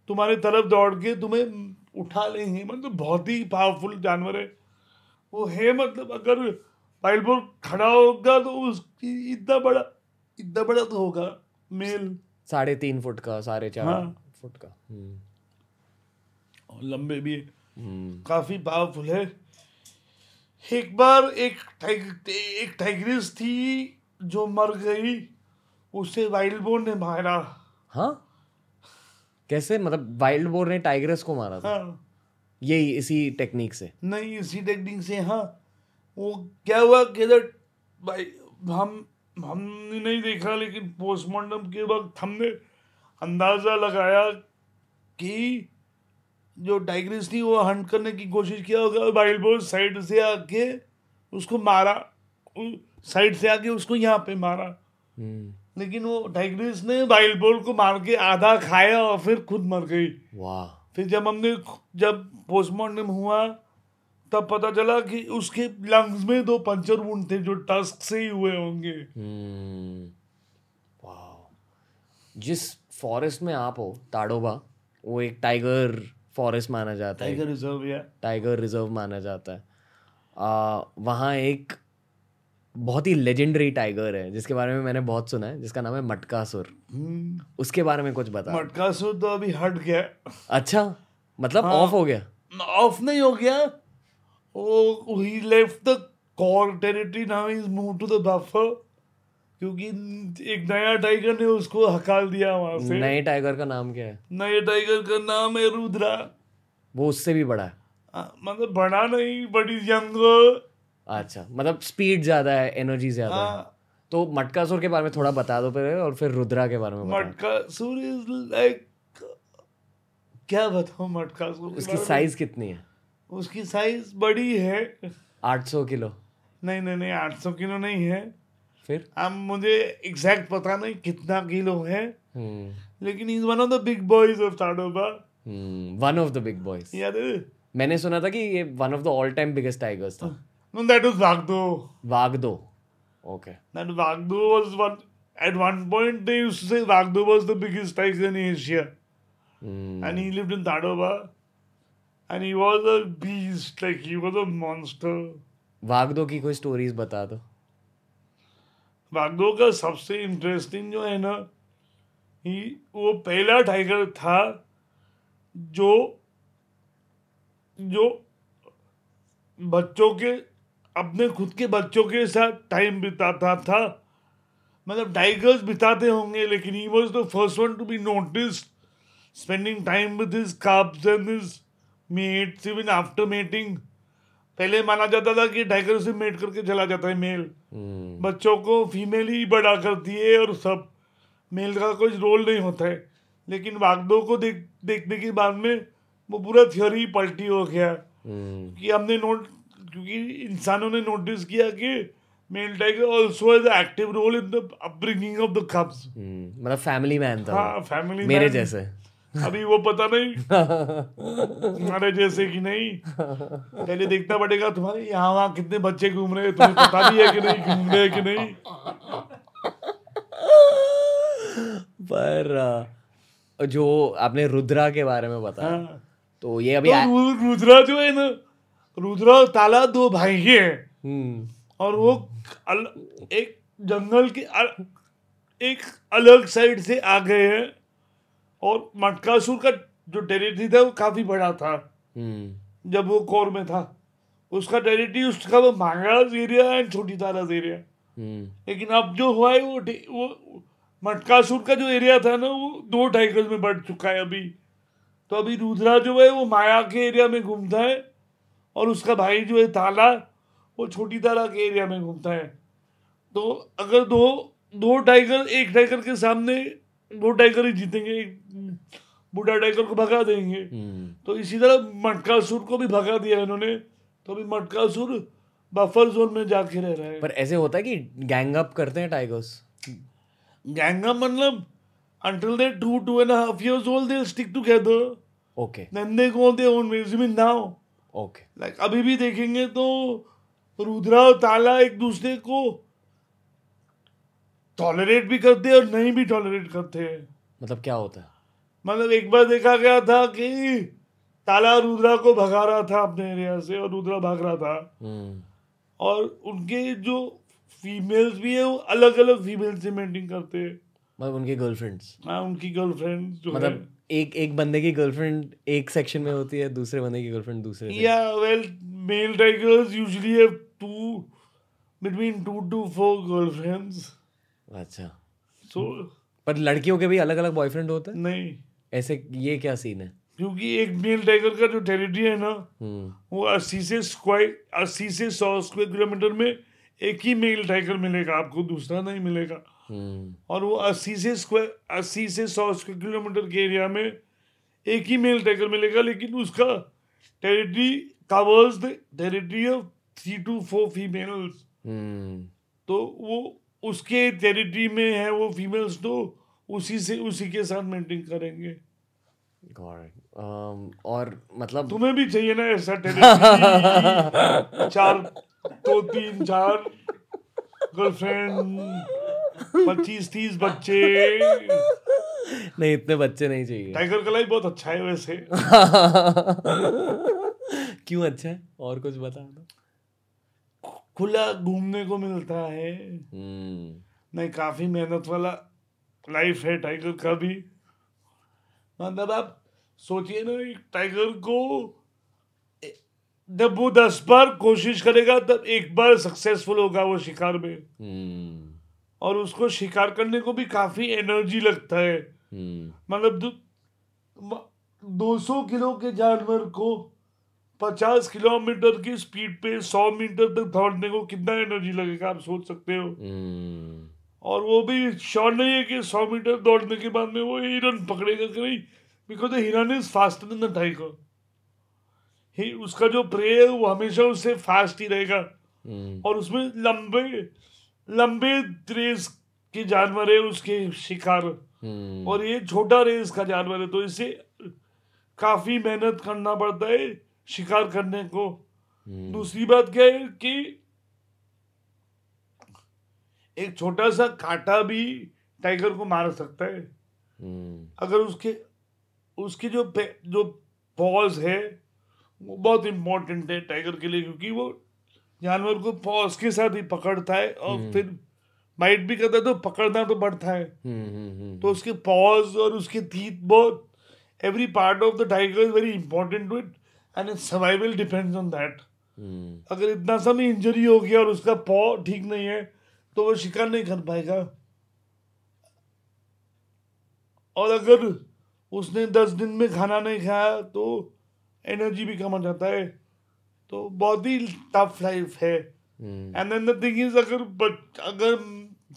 S2: तुम्हारे तरफ़ दौड़ के तुम्हें उठा लेंगे मतलब बहुत ही पावरफुल जानवर है। वो है मतलब अगर वाइल्ड बोर खड़ा होगा तो उसकी इतना बड़ा इतना बड़ा तो होगा मेल
S1: साढ़े तीन फुट का साढ़े चार हाँ। फुट का। हम्म।
S2: और लंबे भी है। हम्म। काफ़ी पावरफुल है। एक बार एक टाइग एक टाइग्रिस थी जो मर गई उसे वाइल्ड बोर ने मारा।
S1: हाँ? कैसे? मतलब वाइल्ड बोर ने टाइगरस को मारा था। हाँ। यही इसी टेक्निक से।
S2: नहीं इसी टेक्निक से हाँ। वो क्या हुआ कि भाई हम हमने नहीं देखा लेकिन पोस्टमार्टम के वक्त हमने अंदाज़ा लगाया कि जो टाइग्रिस थी वो हंट करने की कोशिश किया होगा वाइल्ड बोर साइड से आके उसको मारा साइड से आके उसको यहाँ पे मारा। हम्म। लेकिन वो टाइग्रिस ने वाइल्ड बोर को मार के आधा खाया और फिर खुद मर गई। वाह। फिर जब हमने जब पोस्टमार्टम हुआ तब पता चला कि उसके लंग्स में दो पंचर वुंड थे जो टस्क से ही हुए होंगे। हम्म।
S1: जिस फॉरेस्ट में आप हो ताड़ोबा वो एक टाइगर फॉरेस्ट माना जाता
S2: है। टाइगर रिज़र्व या
S1: टाइगर रिज़र्व माना जाता है। वहाँ एक बहुत ही लेजेंडरी टाइगर है जिसके बारे में मैंने बहुत सुना है जिसका नाम है मटकासुर। हम्म। उसके बारे में कुछ बता।
S2: मटकासुर तो अभी हट गया।
S1: अच्छा मतलब ऑफ़ हाँ, हो गया?
S2: ऑफ़ नहीं हो गया। वो he left the core territory now is move to the buffer क्योंकि एक नया टाइगर ने उसको हकाल दिया वहाँ से।
S1: नए टाइगर का नाम क्या है?
S2: नए टाइगर का नाम है रुद्रा।
S1: वो उससे भी बड़ा है।
S2: हाँ, मतलब बड़ा नहीं बड़ी यंग
S1: अच्छा मतलब स्पीड ज़्यादा है एनर्जी ज़्यादा है। हाँ। तो मटकासुर के बारे में थोड़ा बता दो पहले और फिर रुद्रा के बारे में
S2: मटकासुर इज़ लाइक क्या बताऊँ मटकासुर
S1: उसकी साइज़ कितनी है?
S2: उसकी साइज़ बड़ी है।
S1: 800 किलो।
S2: नहीं नहीं नहीं 800 किलो नहीं है।
S1: फिर?
S2: अब मुझे एग्जैक्ट पता नहीं कितना किलो है। हम्म। लेकिन is one of the big boys of Tadoba
S1: one of the big boys याद है? मैंने सुना था कि ये one of the all time biggest tigers था
S2: No, that was Wagdo.
S1: Wagdo. Okay.
S2: That Wagdo was one. At one point, they used to say Wagdo was the biggest tiger in Asia. Mm. And he lived in Tadoba. And he was a beast. Like, he was a monster.
S1: Waghdoh की कोई स्टोरीज बता दो
S2: वागदो का सबसे इंटरेस्टिंग जो है ना ही वो पहला टाइगर था जो जो बच्चों के अपने खुद के बच्चों के साथ टाइम बिताता था। मतलब टाइगर्स बिताते होंगे लेकिन he was the first one to be notice spending time with his cubs and his mates even after mating पहले माना जाता था कि टाइगर से मेट करके चला जाता है मेल hmm. बच्चों को फीमेल ही बड़ा करती है और सब। मेल का कोई रोल नहीं होता है। लेकिन वागदो को देख देखने के बाद में वो पूरा थ्योरी पलटी हो गया। Hmm. कि हमने नोट क्योंकि इंसानों ने नोटिस किया कि male tiger also has active role in the upbringing of the cubs
S1: मतलब फैमिली मैन था
S2: हाँ फैमिली
S1: मेरे जैसे।
S2: अभी वो पता नहीं। तुम्हारे जैसे कि नहीं। पहले देखना पड़ेगा तुम्हारे यहाँ वहाँ कितने बच्चे घूम रहे हैं तुम्हें पता भी है कि नहीं घूम रहे कि नहीं।
S1: पर जो आपने रुद्रा के बारे में बताया हाँ। तो ये अभी
S2: तो रुद्रा जो है ना रुद्रा और ताला दो भाई हैं हम्म। और वो अल, एक जंगल के अल, एक अलग साइड से आ गए हैं और मटकासुर का जो टेरिटरी था वो काफ़ी बड़ा था हम्म। जब वो कोर में था उसका टेरिटरी उसका वो मांगराज एरिया एंड छोटी ताराज एरिया हम्म। लेकिन अब जो हुआ है वो वो मटकासुर का जो एरिया था ना वो दो टाइगर्स में बढ़ चुका है अभी तो अभी रुद्रा जो है वो माया के एरिया में घूमता है और उसका भाई जो है ताला वो छोटी ताला के एरिया में घूमता है तो अगर दो दो टाइगर एक टाइगर के सामने दो टाइगर ही जीतेंगे बूढ़ा टाइगर को भगा देंगे हम्म। तो इसी तरह मटकासुर को भी भगा दिया इन्होंने तो अभी मटकासुर बफर जोन में जाके रह रहा है
S1: पर ऐसे होता है कि गैंग अप करते हैं टाइगर्स
S2: गैंग अप मतलब until they're two, two and a half years old, they'll stick together.
S1: Okay.
S2: Then they go on their own ways. I mean now.
S1: Okay.
S2: Like अभी भी देखेंगे तो रुद्रा और ताला एक दूसरे को टॉलरेट भी करते हैं और नहीं भी टॉलरेट करते हैं।
S1: मतलब क्या होता है?
S2: मतलब एक बार देखा गया था कि ताला रुद्रा को भगा रहा था अपने एरिया से और रुद्रा भाग रहा था। हम्म। और उनके जो फीमेल्स भी है वो अलग अलग फीमेल से मेंटेन करते हैं।
S1: मतलब उनकी गर्लफ्रेंड्स
S2: हाँ उनकी गर्लफ्रेंड जो
S1: मतलब एक एक बंदे की गर्लफ्रेंड एक सेक्शन में होती है दूसरे बंदे की गर्लफ्रेंड दूसरे
S2: या well male tigers usually have two between two to four girlfriends
S1: अच्छा।
S2: सो
S1: पर लड़कियों के भी अलग अलग बॉयफ्रेंड होते हैं?
S2: नहीं।
S1: ऐसे ये क्या सीन है?
S2: क्योंकि एक मेल टाइगर का जो टेरिटरी है ना हम्म। वो अस्सी से स्क्वायर अस्सी से सौ स्क्वायर किलोमीटर में एक ही मेल टाइगर मिलेगा आपको दूसरा नहीं मिलेगा। और वो अस्सी से स्क्वायर अस्सी से सौ स्क्वायर किलोमीटर के एरिया में एक ही मेल टाइगर मिलेगा लेकिन उसका territory covers the territory of three two four females तो वो उसके टेरिटरी में है वो फीमेल्स तो उसी से उसी के साथ मेंटेन करेंगे।
S1: Um, और मतलब
S2: तुम्हें भी चाहिए ना ऐसा टेरिटरी चार दो तीन चार गर्लफ्रेंड पच्चीस तीस बच्चे।
S1: नहीं इतने बच्चे नहीं चाहिए।
S2: टाइगर कलाई बहुत अच्छा है वैसे।
S1: क्यों अच्छा है? और कुछ बता दो।
S2: खुला घूमने को मिलता है। हम्म। नहीं काफ़ी मेहनत वाला लाइफ है टाइगर का भी। मतलब आप सोचिए ना टाइगर को जब वो दस बार कोशिश करेगा तब एक बार सक्सेसफुल होगा वो शिकार में। हम्म। और उसको शिकार करने को भी काफ़ी एनर्जी लगता है हम्म। मतलब दो सौ किलो के जानवर को पचास किलोमीटर की स्पीड पे सौ मीटर तक दौड़ने को कितना एनर्जी लगेगा आप सोच सकते हो हम्म। और वो भी श्योर नहीं है कि सौ मीटर दौड़ने के बाद में वो हिरन पकड़ेगा कि नहीं बिकॉज़ हिरन is faster than the tiger ही उसका जो प्रे है वो हमेशा उससे फास्ट ही रहेगा हम्म। और उसमें लंबे लंबे रेस के जानवर है उसके शिकार हम्म। और ये छोटा रेस का जानवर है तो इसे काफ़ी मेहनत करना पड़ता है शिकार करने को हम्म। दूसरी बात क्या है कि एक छोटा सा कांटा भी टाइगर को मार सकता है हम्म। अगर उसके उसके जो जो पॉज है वो बहुत इम्पोर्टेंट है टाइगर के लिए क्योंकि वो जानवर को पॉज के साथ ही पकड़ता है और हम्म। फिर बाइट भी करता है तो पकड़ना तो बढ़ता है। हम्म, तो उसके पॉज और उसके तीत बहुत every part of the tiger is very important to it and it survival depends on that अगर इतना समय इंजरी हो गया और उसका पॉ ठीक नहीं है तो वो शिकार नहीं कर पाएगा। और अगर उसने दस दिन में खाना नहीं खाया तो एनर्जी भी कम हो जाता है। तो बहुत ही टफ लाइफ है। And then the thing is अगर अगर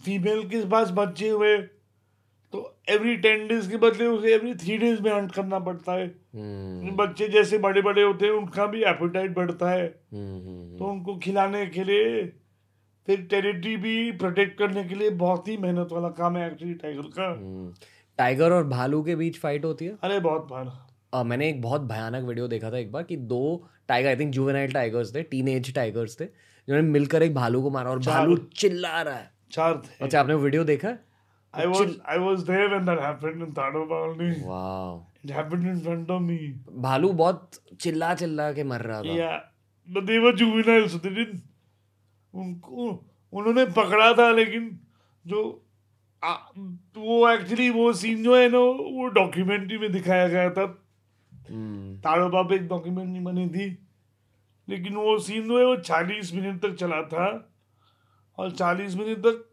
S2: फीमेल के पास बच्चे हुए तो एवरी टेन डेज़ के बदले उसे एवरी थ्री डेज़ में हंट करना पड़ता है। Hmm. बच्चे जैसे बड़े बड़े होते हैं उनका भी एपेटाइट बढ़ता है। Hmm. तो उनको खिलाने के लिए फिर टेरिटरी भी प्रोटेक्ट करने के लिए बहुत ही मेहनत वाला काम है एक्चुअली टाइगर का। Hmm.
S1: टाइगर और भालू के बीच फाइट होती है?
S2: अरे बहुत बार
S1: मैंने एक बहुत भयानक वीडियो देखा था एक बार कि दो tiger I think juvenile tigers थे टीनेज टाइगर्स थे जिन्होंने मिलकर एक भालू को मारा और भालू चिल्ला रहा है
S2: चार थे
S1: अच्छा आपने वीडियो देखा
S2: I was I was there when that happened in Tadoba only.
S1: Wow.
S2: It happened in front of me.
S1: भालू बहुत चिल्ला चिल्ला के मर रहा था
S2: Yeah, but they were juveniles, they didn't. उनको उन्होंने पकड़ा था लेकिन जो आ, वो एक्चुअली वो सीन जो है ना वो डॉक्यूमेंट्री में दिखाया गया था
S1: हम्म,
S2: ताड़ोबा पे एक डॉक्यूमेंट्री बनी थी लेकिन वो सीन जो है वो चालीस मिनट तक चला था। और चालीस मिनट तक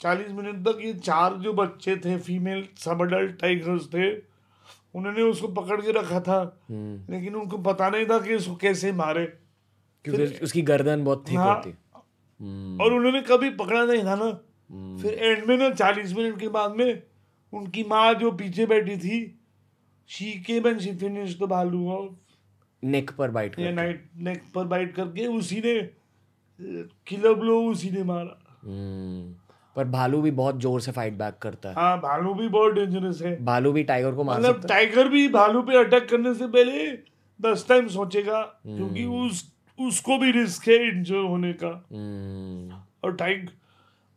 S2: चालीस मिनट तक ये चार जो बच्चे थे फीमेल सब अडल्ट टाइगर्स थे उन्होंने उसको पकड़ के रखा था।
S1: हम्म,
S2: लेकिन उनको पता नहीं था कि उसको कैसे मारे।
S1: क्योंकि उसकी गर्दन बहुत थिक
S2: हाँ।
S1: होती। हम्म,
S2: और उन्होंने कभी पकड़ा नहीं था ना। फिर एंड में ना चालीस मिनट के बाद में उनकी माँ जो पीछे बैठी थी she came and she finish the भालू ऑफ़
S1: नेक पर बाइट
S2: ये
S1: कर
S2: नाइट नेक पर बाइट करके उसी ने किलर ब्लो उसी ने मारा।
S1: हम्म, पर भालू भी बहुत ज़ोर से फाइट बैक करता है।
S2: हाँ भालू भी बहुत डेंजरस है।
S1: भालू भी टाइगर को मार
S2: मतलब टाइगर भी भालू पे अटैक करने से पहले दस टाइम सोचेगा क्योंकि उस उसको भी रिस्क है इंजर होने का।
S1: हम्म,
S2: और टाइग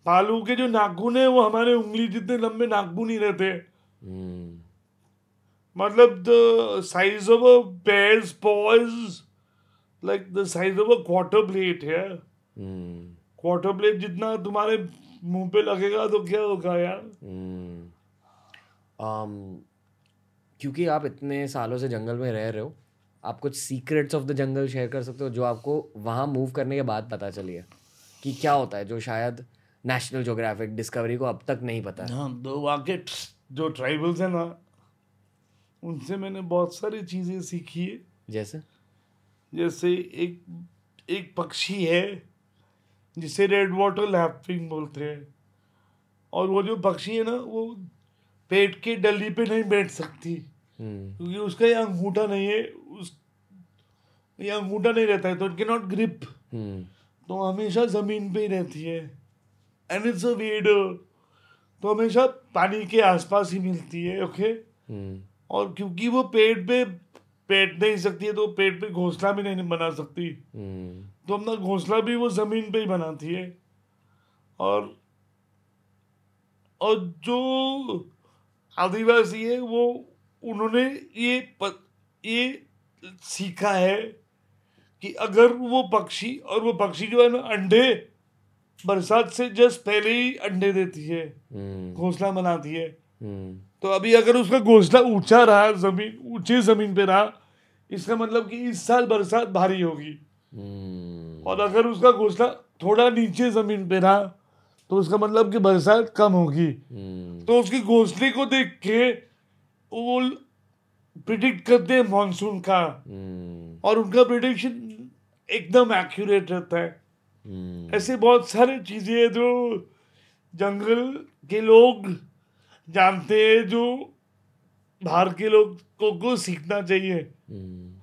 S2: भालू के जो नाखून है वो हमारे उंगली जितने लंबे नाखून ही रहते हैं।
S1: हम्म,
S2: मतलब the size of a bear's paw is like the size of a quarter plate है क्वार्टर प्लेट जितना तुम्हारे मुँह पे लगेगा तो क्या होगा यार
S1: हम्म। um, क्योंकि आप इतने सालों से जंगल में रह रहे हो आप कुछ secrets of the jungle share कर सकते हो जो आपको वहाँ मूव करने के बाद पता चली है कि क्या होता है जो शायद नेशनल जोग्राफिक डिस्कवरी को अब तक नहीं पता है।
S2: हाँ दो वाके जो ट्राइबल्स है ना उनसे मैंने बहुत सारी चीज़ें सीखी है।
S1: जैसे?
S2: जैसे एक एक पक्षी है जिसे रेड वाटर लैपिंग बोलते हैं। और वो जो पक्षी है ना वो पेट के डली पे नहीं बैठ सकती।
S1: हम्म,
S2: क्योंकि उसका ये अंगूठा नहीं है उस ये अंगूठा नहीं रहता है तो इट के नॉट ग्रिप तो हमेशा ज़मीन पे ही रहती है। एंड इट्स अ वीड तो हमेशा पानी के आसपास ही मिलती है ओके
S1: हम्म,
S2: और क्योंकि वो पेट पे पेट नहीं सकती है तो पेट पे घोंसला भी नहीं बना सकती।
S1: हम्म,
S2: तो अपना घोंसला भी वो ज़मीन पे ही बनाती है। और और जो आदिवासी है वो उन्होंने ये प, ये सीखा है कि अगर वो पक्षी और वो पक्षी जो है ना अंडे बरसात से जस्ट पहले ही अंडे देती है
S1: हम्म,
S2: घोंसला बनाती है।
S1: हम्म,
S2: तो अभी अगर उसका घोंसला ऊँचा रहा ज़मीन ऊँची ज़मीन पे रहा इसका मतलब कि इस साल बरसात भारी होगी।
S1: हम्म,
S2: और अगर उसका घोंसला थोड़ा नीचे ज़मीन पे रहा तो उसका मतलब कि बरसात कम होगी।
S1: हम्म,
S2: तो उसकी घोंसले को देख के वो प्रिडिक्ट करते हैं मानसून का।
S1: हम्म,
S2: और उनका प्रिडिक्शन एकदम एक्यूरेट रहता है। ऐसे बहुत सारे चीज़ें हैं जो जंगल के लोग जानते हैं जो बाहर के लोग को को सीखना चाहिए।
S1: हम्म।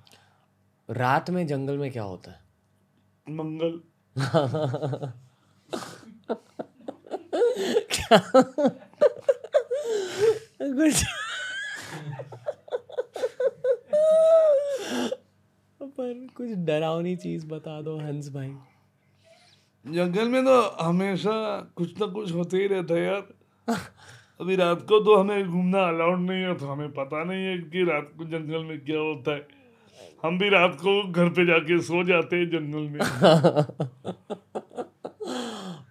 S1: रात में जंगल में क्या होता है?
S2: मंगल।
S1: कुछ पर कुछ डरावनी चीज़ बता दो हंस भाई।
S2: जंगल में तो हमेशा कुछ ना कुछ होते ही रहता है यार। अभी रात को तो हमें घूमना अलाउड नहीं है तो हमें पता नहीं है कि रात को जंगल में क्या होता है। हम भी रात को घर पे जाके सो जाते हैं जंगल में।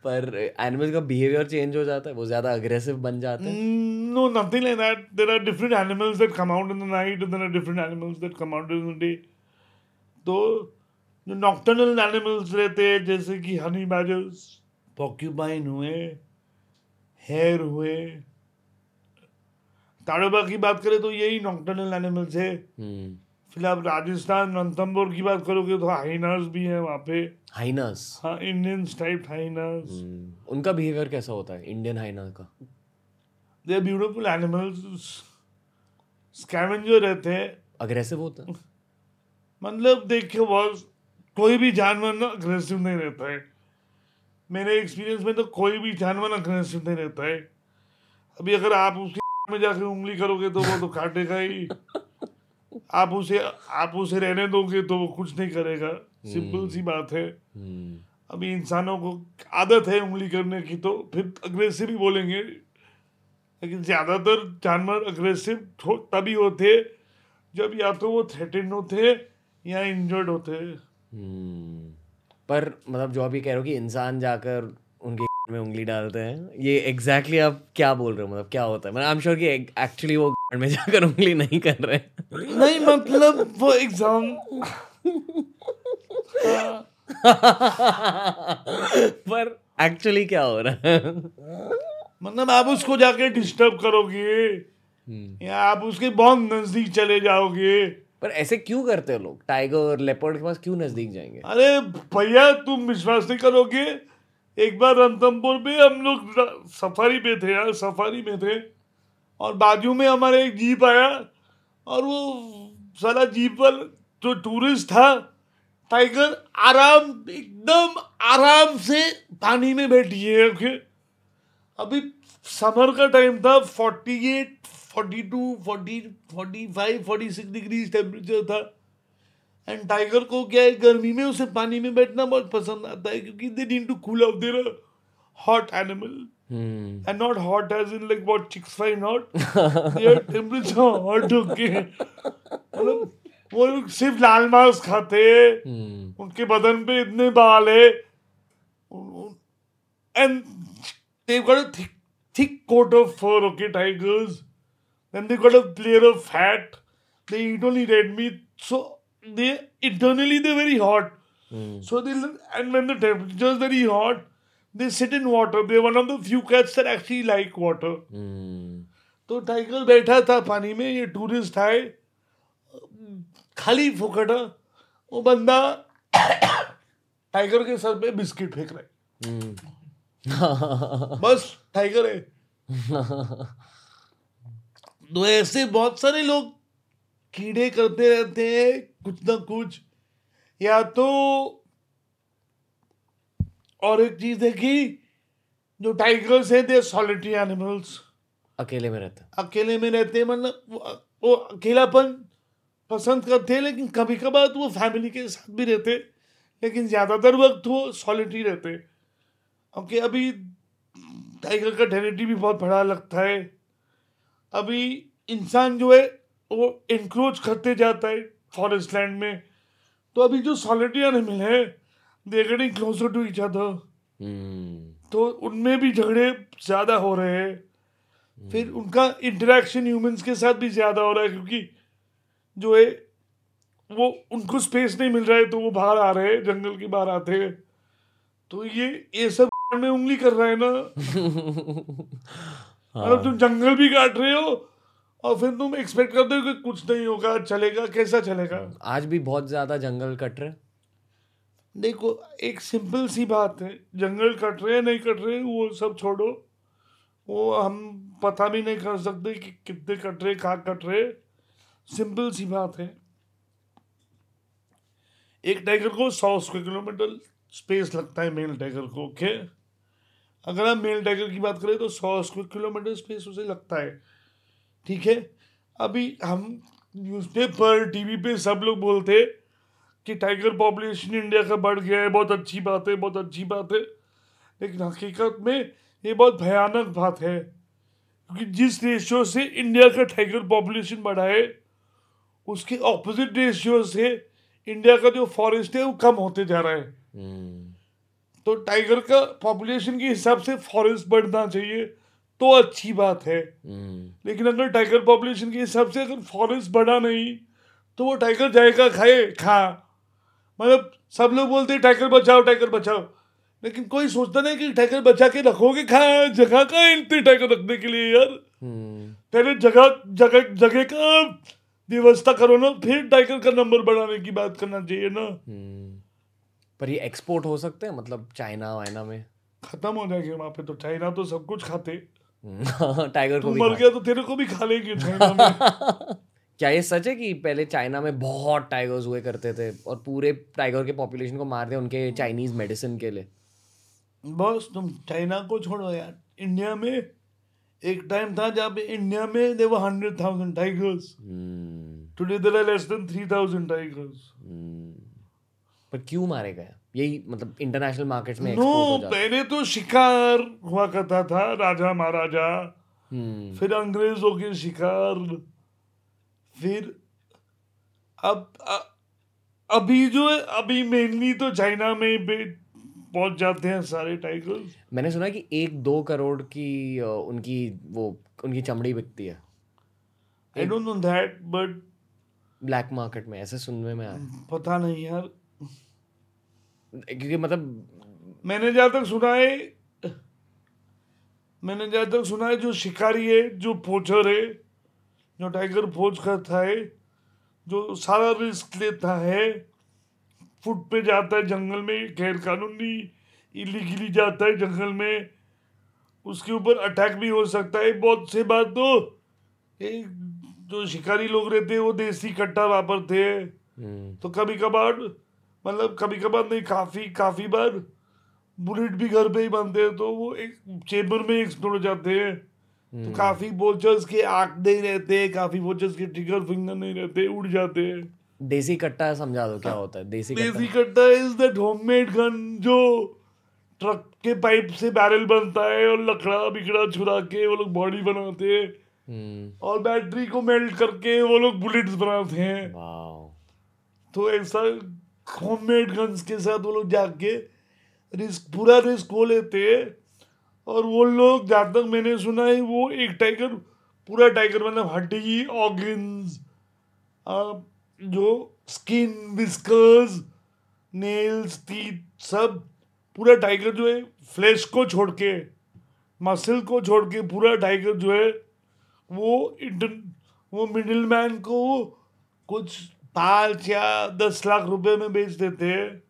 S1: पर एनिमल्स का बिहेवियर चेंज हो जाता है वो ज़्यादा अग्रेसिव बन जाते हैं।
S2: No nothing like that. There are different animals that out in the night and there are different animals that come out in the day. तो जो नॉक्टर्नल एनिमल्स रहते हैं जैसे कि हनी बैजर्स पॉक्यूपाइन हुए हेयर हुए ताड़ोबा की बात करें तो यही नॉक्टर्नल एनिमल्स है।
S1: हम्म।
S2: फिर आप राजस्थान रणथंबोर की बात करोगे तो हाइनास भी है वहाँ पे।
S1: हाइनस
S2: हाँ इंडियन टाइप हाइनास
S1: हम्म, उनका बिहेवियर कैसा होता है इंडियन हाइना का?
S2: दे ब्यूटीफुल एनिमल्स स्कैवेंजर रहते हैं।
S1: अग्रेसिव होता है?
S2: मतलब देखिए बॉस कोई भी जानवर ना अग्रेसिव नहीं रहता है। मेरे एक्सपीरियंस में तो कोई भी जानवर अग्रेसिव नहीं रहता है। अभी अगर आप उसकी में जाके उंगली करोगे तो वो तो काटेगा ही। आप उसे आप उसे रहने दोगे तो वो कुछ नहीं करेगा। सिंपल सी बात है। हम्म। अभी इंसानों को आदत है उंगली करने की तो फिर अग्रेसिव ही बोलेंगे। लेकिन ज़्यादातर जानवर अग्रेसिव तभी होते जब या तो वो थ्रेटेड होते या इंजर्ड होते। हम्म।
S1: पर मतलब जो अभी कह रहे हो कि इंसान जाकर उनके में उंगली डालते हैं। ये एग्जैक्टली exactly आप क्या बोल रहे हो? मतलब क्या होता है? मैं आई एम श्योर कि एक्चुअली वो में जाकर उंगली नहीं कर रहे
S2: नहीं मतलब वो एग्ज़ाम
S1: पर एक्चुअली क्या हो रहा है?
S2: मतलब आप उसको जाके डिस्टर्ब करोगे। हम्म। या आप उसके बहुत नज़दीक चले जाओगे।
S1: पर ऐसे क्यों करते हो लोग? टाइगर और लेपर्ड के पास क्यों नज़दीक जाएँगे?
S2: अरे भैया तुम विश्वास नहीं करोगे? एक बार रणथम्पुर में हम लोग सफारी पे थे यार, सफारी में थे। और बाजू में हमारे एक जीप आया, और वो सारा जीप पर जो टूरिस्ट था टाइगर आराम, एकदम आराम से पानी में बैठी है ओके अभी समर का टाइम था forty eight forty two forty forty five forty six degree temperature था। एंड टाइगर को क्या है? गर्मी में उसे पानी में बैठना बहुत पसंद आता है क्योंकि they need to cool off their hot animal and not hot as in like what chicks find hot their temperature hot okay मतलब वो लोग सिर्फ़ लाल मांस खाते hmm. उनके बदन पे इतने बाल है। And they got a thick thick coat of fur okay tigers then they got a layer of fat. They eat only red meat. So they internally they're very hot. Mm. So they and when the temperature is very hot, they sit in water. They're one of the few cats that actually like water. Mm. तो टाइगर बैठा था पानी में ये टूरिस्ट आए खाली फुकटा वो बंदा टाइगर के सर पे बिस्किट फेंक रहे hmm. बस टाइगर है तो ऐसे बहुत सारे लोग कीड़े करते रहते हैं कुछ ना कुछ। या तो और एक चीज़ है कि जो टाइगर्स है दे सॉलिटरी एनिमल्स
S1: अकेले में रहते
S2: अकेले में रहते हैं मतलब वो अकेलापन पसंद करते हैं लेकिन कभी कभार तो वो फैमिली के साथ भी रहते लेकिन ज़्यादातर वक्त वो सॉलिटरी रहते ओके अभी टाइगर का टेरिटरी भी बहुत बड़ा लगता है। अभी इंसान जो है वो इंक्रोच करते जाता है फॉरेस्ट लैंड में। तो अभी जो सॉलिटी एनिमल है they getting closer to each other तो उनमें भी झगड़े ज़्यादा हो रहे हैं। hmm. फिर उनका इंटरेक्शन ह्यूमंस के साथ भी ज़्यादा हो रहा है क्योंकि जो है वो उनको स्पेस नहीं मिल रहा है तो वो बाहर आ रहे हैं जंगल के बाहर आते हैं। तो ये ये सब में उंगली कर रहा है ना। मतलब तुम जंगल भी काट रहे हो और फिर तुम एक्सपेक्ट करते हो कि कुछ नहीं होगा चलेगा कैसा चलेगा?
S1: आज भी बहुत ज़्यादा जंगल कट रहे
S2: देखो एक सिंपल सी बात है जंगल कट रहे हैं नहीं कट रहे वो सब छोड़ो। वो हम पता भी नहीं कर सकते कि कितने कट रहे कहाँ कट रहे। सिंपल सी बात है। एक टाइगर को सौ स्क्वायर किलोमीटर स्पेस लगता है मेल टाइगर को ओके अगर हम मेल टाइगर की बात करें तो सौ स्क्वायर किलोमीटर स्पेस उसे लगता है। ठीक है? अभी हम न्यूज़पेपर टीवी पे सब लोग बोलते कि टाइगर पॉपुलेशन इंडिया का बढ़ गया है बहुत अच्छी बात है बहुत अच्छी बात है। लेकिन हकीकत में ये बहुत भयानक बात है क्योंकि जिस रेशियो से इंडिया का टाइगर पॉपुलेशन बढ़ा है उसके ऑपोजिट रेशियो से इंडिया का जो फॉरेस्ट है वो कम होते जा रहा है। hmm. तो टाइगर का पॉपुलेशन के हिसाब से फॉरेस्ट बढ़ना चाहिए। तो अच्छी बात है। हम्म। लेकिन अगर टाइगर पॉपुलेशन के हिसाब से अगर फॉरेस्ट बढ़ा नहीं तो वो टाइगर जाएगा खाए खा। मतलब सब लोग बोलते हैं टाइगर बचाओ टाइगर बचाओ। लेकिन कोई सोचता नहीं कि टाइगर बचा के रखोगे खा जगह का इतने टाइगर रखने के लिए यार। हम्म। पहले जगह जगह जगह का व्यवस्था करो ना फिर टाइगर का नंबर बढ़ाने की बात करना चाहिए ना। हम्म।
S1: पर ये एक्सपोर्ट हो सकते हैं मतलब चाइना वाइना में?
S2: खत्म हो जाएँगे वहाँ पे तो चाइना तो सब कुछ खाते। टाइगर को मर गया तो तेरे को भी खा लेंगे
S1: क्या ये सच है कि पहले चाइना में बहुत टाइगर्स हुए करते थे और पूरे टाइगर के पॉपुलेशन को मार दिया उनके चाइनीज़ मेडिसिन के लिए?
S2: बस तुम चाइना को छोड़ो यार। इंडिया में एक टाइम था जब इंडिया में there were hundred thousand tigers today there are less than three thousand tigers
S1: पर क्यों मारे गए? यही मतलब इंटरनेशनल मार्केट में
S2: नो पहले तो शिकार हुआ करता था राजा महाराजा। hmm. फिर अंग्रेज़ों के शिकार। फिर अब अ, अभी जो है अभी मेनली तो चाइना में पहुँच जाते हैं सारे टाइगर्स
S1: मैंने सुना कि एक दो करोड़ की उनकी वो उनकी चमड़ी बिकती है।
S2: I don't know that but
S1: black market में ऐसे सुनने में आया।
S2: पता नहीं यार।
S1: क्योंकि मतलब
S2: मैंने जहाँ तक सुना है मैंने जहाँ तक सुना है जो शिकारी है जो पोचर है जो टाइगर पोच करता है जो सारा रिस्क लेता है फुट पे जाता है जंगल में गैर कानूनी इलीगली जाता है जंगल में उसके ऊपर अटैक भी हो सकता है बहुत से बात तो एक जो शिकारी लोग रहते हैं वो देसी कट्टा वापरते हैं हम्म। तो कभी कभार मतलब कभी कभार नहीं काफ़ी काफ़ी बार बुलेट भी घर पे ही बनते हैं तो वो एक चेम्बर में एक्सप्लोर हो जाते हैं। तो हम्म। काफ़ी बोचर्स के आँख नहीं रहते काफ़ी बोचर्स के ट्रिगर फिंगर नहीं रहते उड़ जाते हैं।
S1: देसी कट्टा समझा दो क्या होता है? Desi
S2: desi katta is that homemade gun जो ट्रक के पाइप से बैरल बनता है और लकड़ा बिकड़ा छुरा के वो लोग बॉडी बनाते हैं। हम्म। और बैटरी को मेल्ट करके वो लोग बुलेट्स बनाते हैं। तो ऐसा होममेड गन्स के साथ वो लोग जाके रिस्क पूरा रिस्क हो लेते हैं और वो लोग जहाँ तक मैंने सुना है, वो एक टाइगर पूरा टाइगर मतलब हड्डी ऑर्गन्स जो स्किन विस्कर्स नेल्स टीथ सब पूरा टाइगर जो है फ्लैश को छोड़ के मसल को छोड़ के पूरा टाइगर जो है, वो इंटर वो मिडिल मैन को कुछ पाँच या दस लाख रुपए में बेच देते हैं?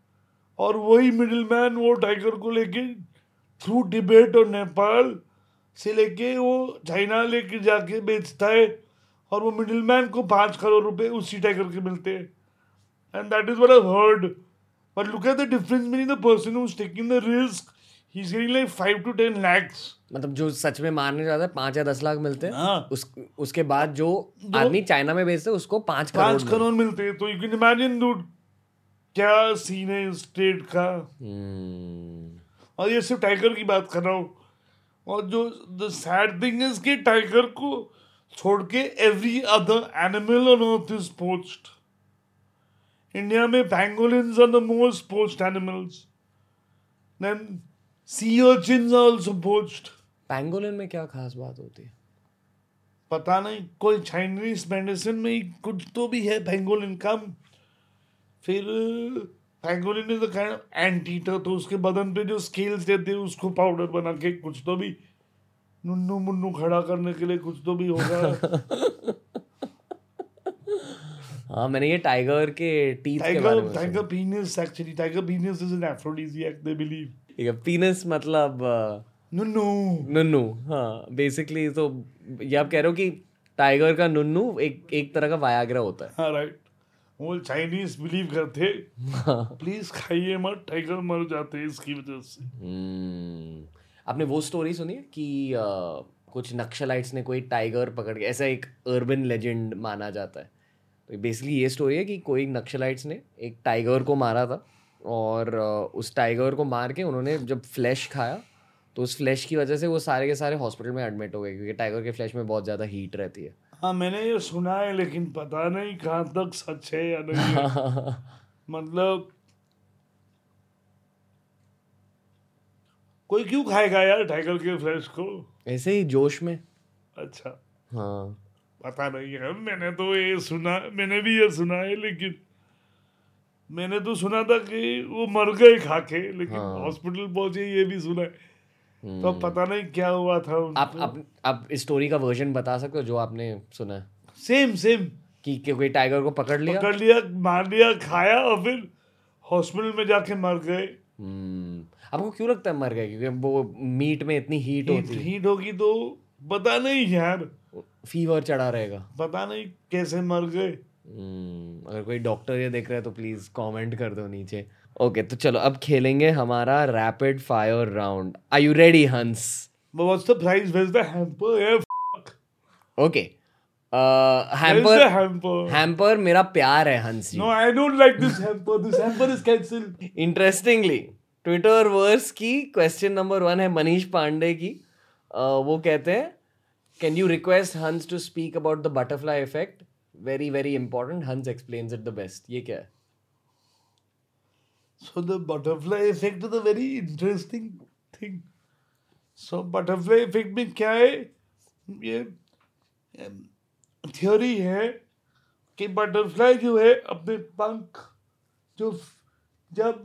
S2: और वही मिडिल मैन वो टाइगर को लेके थ्रू टिबेट और नेपाल से लेके वो चाइना लेके जाके बेचता है और वो मिडिल मैन को पाँच करोड़ रुपए उसी टाइगर के मिलते हैं। And that is I heard but look at the difference meaning the person is taking the risk he is getting like five to ten lakhs
S1: मतलब जो सच में मारने जाता है पाँच या दस लाख मिलते हैं हाँ। उस उसके बाद जो आदमी चाइना में बेचते हैं उसको पाँच
S2: करोड़ पाँच करोड़ मिलते हैं। तो यू कैन इमेजिन डूड क्या सीन है स्टेट का। hmm. और ये सिर्फ़ टाइगर की बात कर रहा हूँ। और जो द सैड थिंग इज़ कि टाइगर को छोड़ के every other animal on earth is poached India में pangolins are the most poached animals then sea urchins are also poached
S1: pangolin में क्या खास बात होती है
S2: पता नहीं कोई चाइनीज़ मेडिसिन में ही कुछ तो भी है पैंगोलिन कम फिर पैंगोलिन इज़ काइंड एंटीटर तो उसके बदन पे जो स्केल्स रहते हैं उसको पाउडर बना के कुछ तो भी नुन्नू मुन्नू खड़ा करने के लिए कुछ तो भी होगा
S1: हाँ मैंने ये टाइगर के टीथ
S2: के बारे में tiger penis actually tiger penis is an aphrodisiac they believe
S1: penis मतलब
S2: नुन्नू।
S1: नुन्नू हाँ बेसिकली तो ये आप कह रहे हो कि टाइगर का नुन्नू एक एक तरह का वायाग्रा होता है।
S2: हाँ राइट वो चाइनीज़ बिलीव करते। प्लीज़ खाइए मत टाइगर मर जाते हैं इसकी वजह से।
S1: हम्म। आपने वो स्टोरी सुनी है कि आ, कुछ नक्शलाइट्स ने कोई टाइगर पकड़ के ऐसा एक अर्बन लेजेंड माना जाता है? तो बेसिकली ये स्टोरी है कि कोई नक्शलाइट्स ने एक टाइगर को मारा था। और उस टाइगर को मार के उन्होंने जब फ्लैश खाया तो उस फ्लैश की वजह से वो सारे के सारे हॉस्पिटल में एडमिट हो गए क्योंकि टाइगर के फ्लैश में बहुत ज़्यादा हीट रहती है।
S2: हाँ मैंने ये सुना है लेकिन पता नहीं कहाँ तक सच है या नहीं मतलब कोई क्यों खाएगा यार टाइगर के फ्लैश को?
S1: ऐसे ही जोश में।
S2: अच्छा।
S1: हाँ।
S2: पता नहीं है मैंने तो ये सुना मैंने भी ये सुना है लेकिन मैंने तो सुना था कि वो मर गए खा के लेकिन हॉस्पिटल हाँ। पहुँचे ये भी सुना है। तो पता नहीं क्या हुआ था
S1: आप आप आप स्टोरी का वर्जन बता सकते हो जो आपने सुना है।
S2: सेम सेम
S1: कि कोई टाइगर को पकड़ लिया?
S2: पकड़ लिया मार लिया खाया और फिर हॉस्पिटल में जाके मर गए।
S1: हम्म, आपको क्यों लगता है मर गए? क्योंकि वो मीट में इतनी हीट होती
S2: है। हीट होगी तो पता नहीं यार।
S1: फीवर चढ़ा रहेगा।
S2: पता नहीं कैसे मर गए।
S1: हम्म, हम्म, अगर कोई डॉक्टर ये देख रहा है तो प्लीज़ कमेंट कर दो नीचे। ओके तो चलो अब खेलेंगे हमारा rapid fire round I you ready
S2: Hans what's the price with the hamper
S1: okay hamper
S2: hamper
S1: मेरा प्यार है Hans
S2: no I don't like this hamper this hamper is cancel
S1: interestingly Twitterverse की क्वेश्चन नंबर वन है मनीष पांडे की। Uh, वो कहते हैं can you request Hans to speak about the butterfly effect very very important Hans explains it the best ये क्या है
S2: so the butterfly effect is a very interesting thing so butterfly effect में क्या है ये थ्योरी है कि बटरफ्लाई जो है अपने पंख जो जब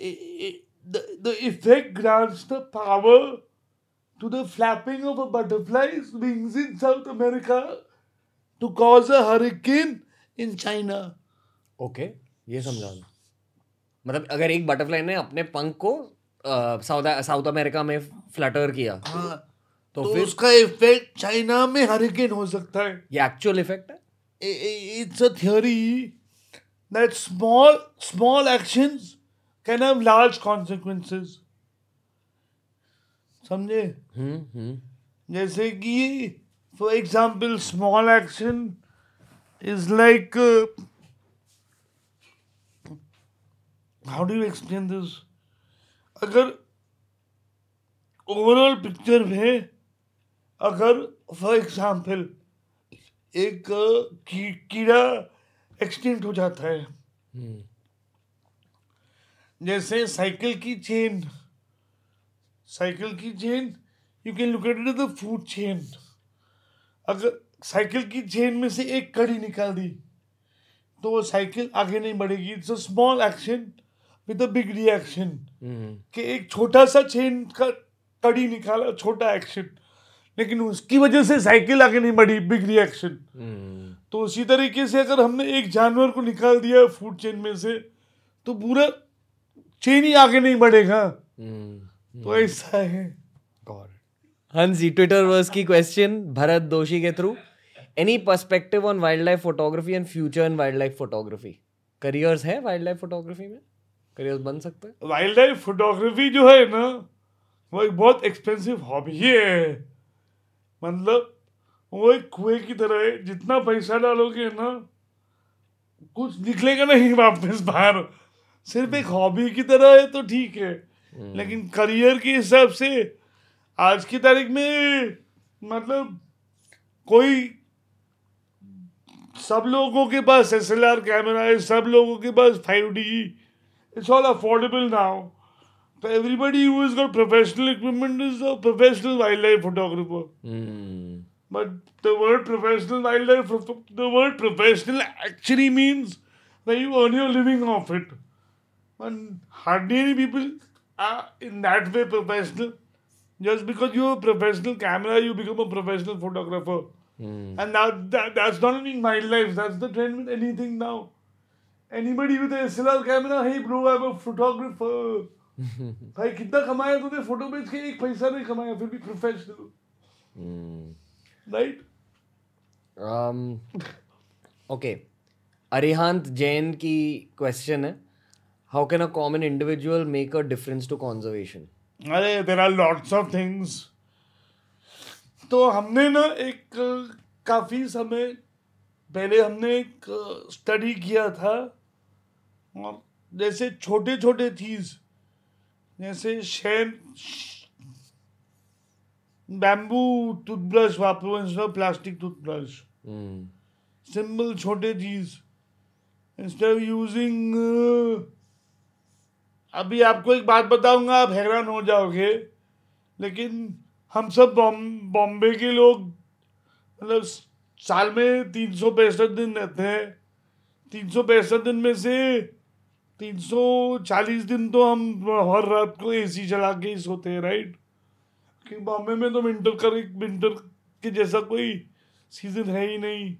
S2: the effect grants the power to the flapping of a butterfly wings in South America to cause a hurricane in China.
S1: Okay, ये समझा मतलब अगर एक बटरफ्लाई ने अपने पंख को साउथ साउथ अमेरिका में फ्लटर किया
S2: हाँ तो, तो फिर उसका इफ़ेक्ट चाइना में हरिकेन हो सकता है।
S1: ये एक्चुअल इफ़ेक्ट
S2: है? It's a theory that small small actions can have large consequences समझे? हम्म हम्म। जैसे कि for example small action is like how do you explain this अगर ओवरऑल पिक्चर में अगर फॉर एग्ज़ाम्पल एक की, कीड़ा एक्सटिंक्ट हो जाता है। हम्म। जैसे साइकिल की चेन साइकिल की chain you can look at the food chain अगर साइकिल की चेन में से एक कड़ी निकाल दी तो वो साइकिल आगे नहीं बढ़ेगी। It's a small action with a big reaction कि एक छोटा सा चेन का कड़ी निकाला छोटा एक्शन लेकिन उसकी वजह से साइकिल आगे नहीं बढ़ी बिग रिएक्शन तो उसी तरीके से अगर हमने एक जानवर को निकाल दिया फ़ूड चेन में से तो पूरा चेन ही आगे नहीं बढ़ेगा। तो ऐसा है।
S1: हँसी ट्विटर वर्स की क्वेश्चन भरत दोषी के through any perspective on wildlife photography and future in wildlife photography careers है वाइल्ड लाइफ फोटोग्राफी में? करियर बन सकता है?
S2: वाइल्ड लाइफ फोटोग्राफी जो है ना वो एक बहुत एक्सपेंसिव हॉबी है। मतलब वो एक कुएँ की तरह है। जितना पैसा डालोगे ना कुछ निकलेगा नहीं वापस बाहर। सिर्फ़ एक हॉबी की तरह है तो ठीक है। हम्म। लेकिन करियर के हिसाब से आज की तारीख में मतलब कोई सब लोगों के पास एस एल आर कैमरा है सब लोगों के पास five D it's all affordable now तो everybody use is got professional equipment is a professional wildlife photographer but the word professional wildlife the word professional actually means that you earn your living off it but hardly people are in that way professional Just because you're a professional camera, you become a professional photographer. Mm. And that, that that's not only in wildlife, that's the trend with anything now. anybody with a SLR camera, hey bro, I'm a photographer. भाई कितना कमाया तूने फ़ोटो बेच के एक पैसा नहीं कमाया फिर भी professional right
S1: okay Arihant Jain की क्वेश्चन है how can a common individual make a difference to conservation
S2: अरे there are lots of things तो हमने ना एक काफ़ी समय पहले हमने एक स्टडी किया था। और जैसे छोटे छोटे चीज़ जैसे शेन बैम्बू टूथब्रश वापरो इंस्टेड प्लास्टिक टूथब्रश सिंपल छोटे चीज़। इंस्टेड ऑफ़ यूजिंग अभी आपको एक बात बताऊँगा, आप हैरान हो जाओगे, लेकिन हम सब बॉम्बे के लोग मतलब साल में तीन सौ पैंसठ दिन रहते हैं। तीन सौ पैंसठ दिन में से तीन सौ चालीस दिन तो हम हर रात को एसी चला के ही सोते हैं राइट कि बॉम्बे में तो विंटर कर विंटर के जैसा कोई सीज़न है ही नहीं।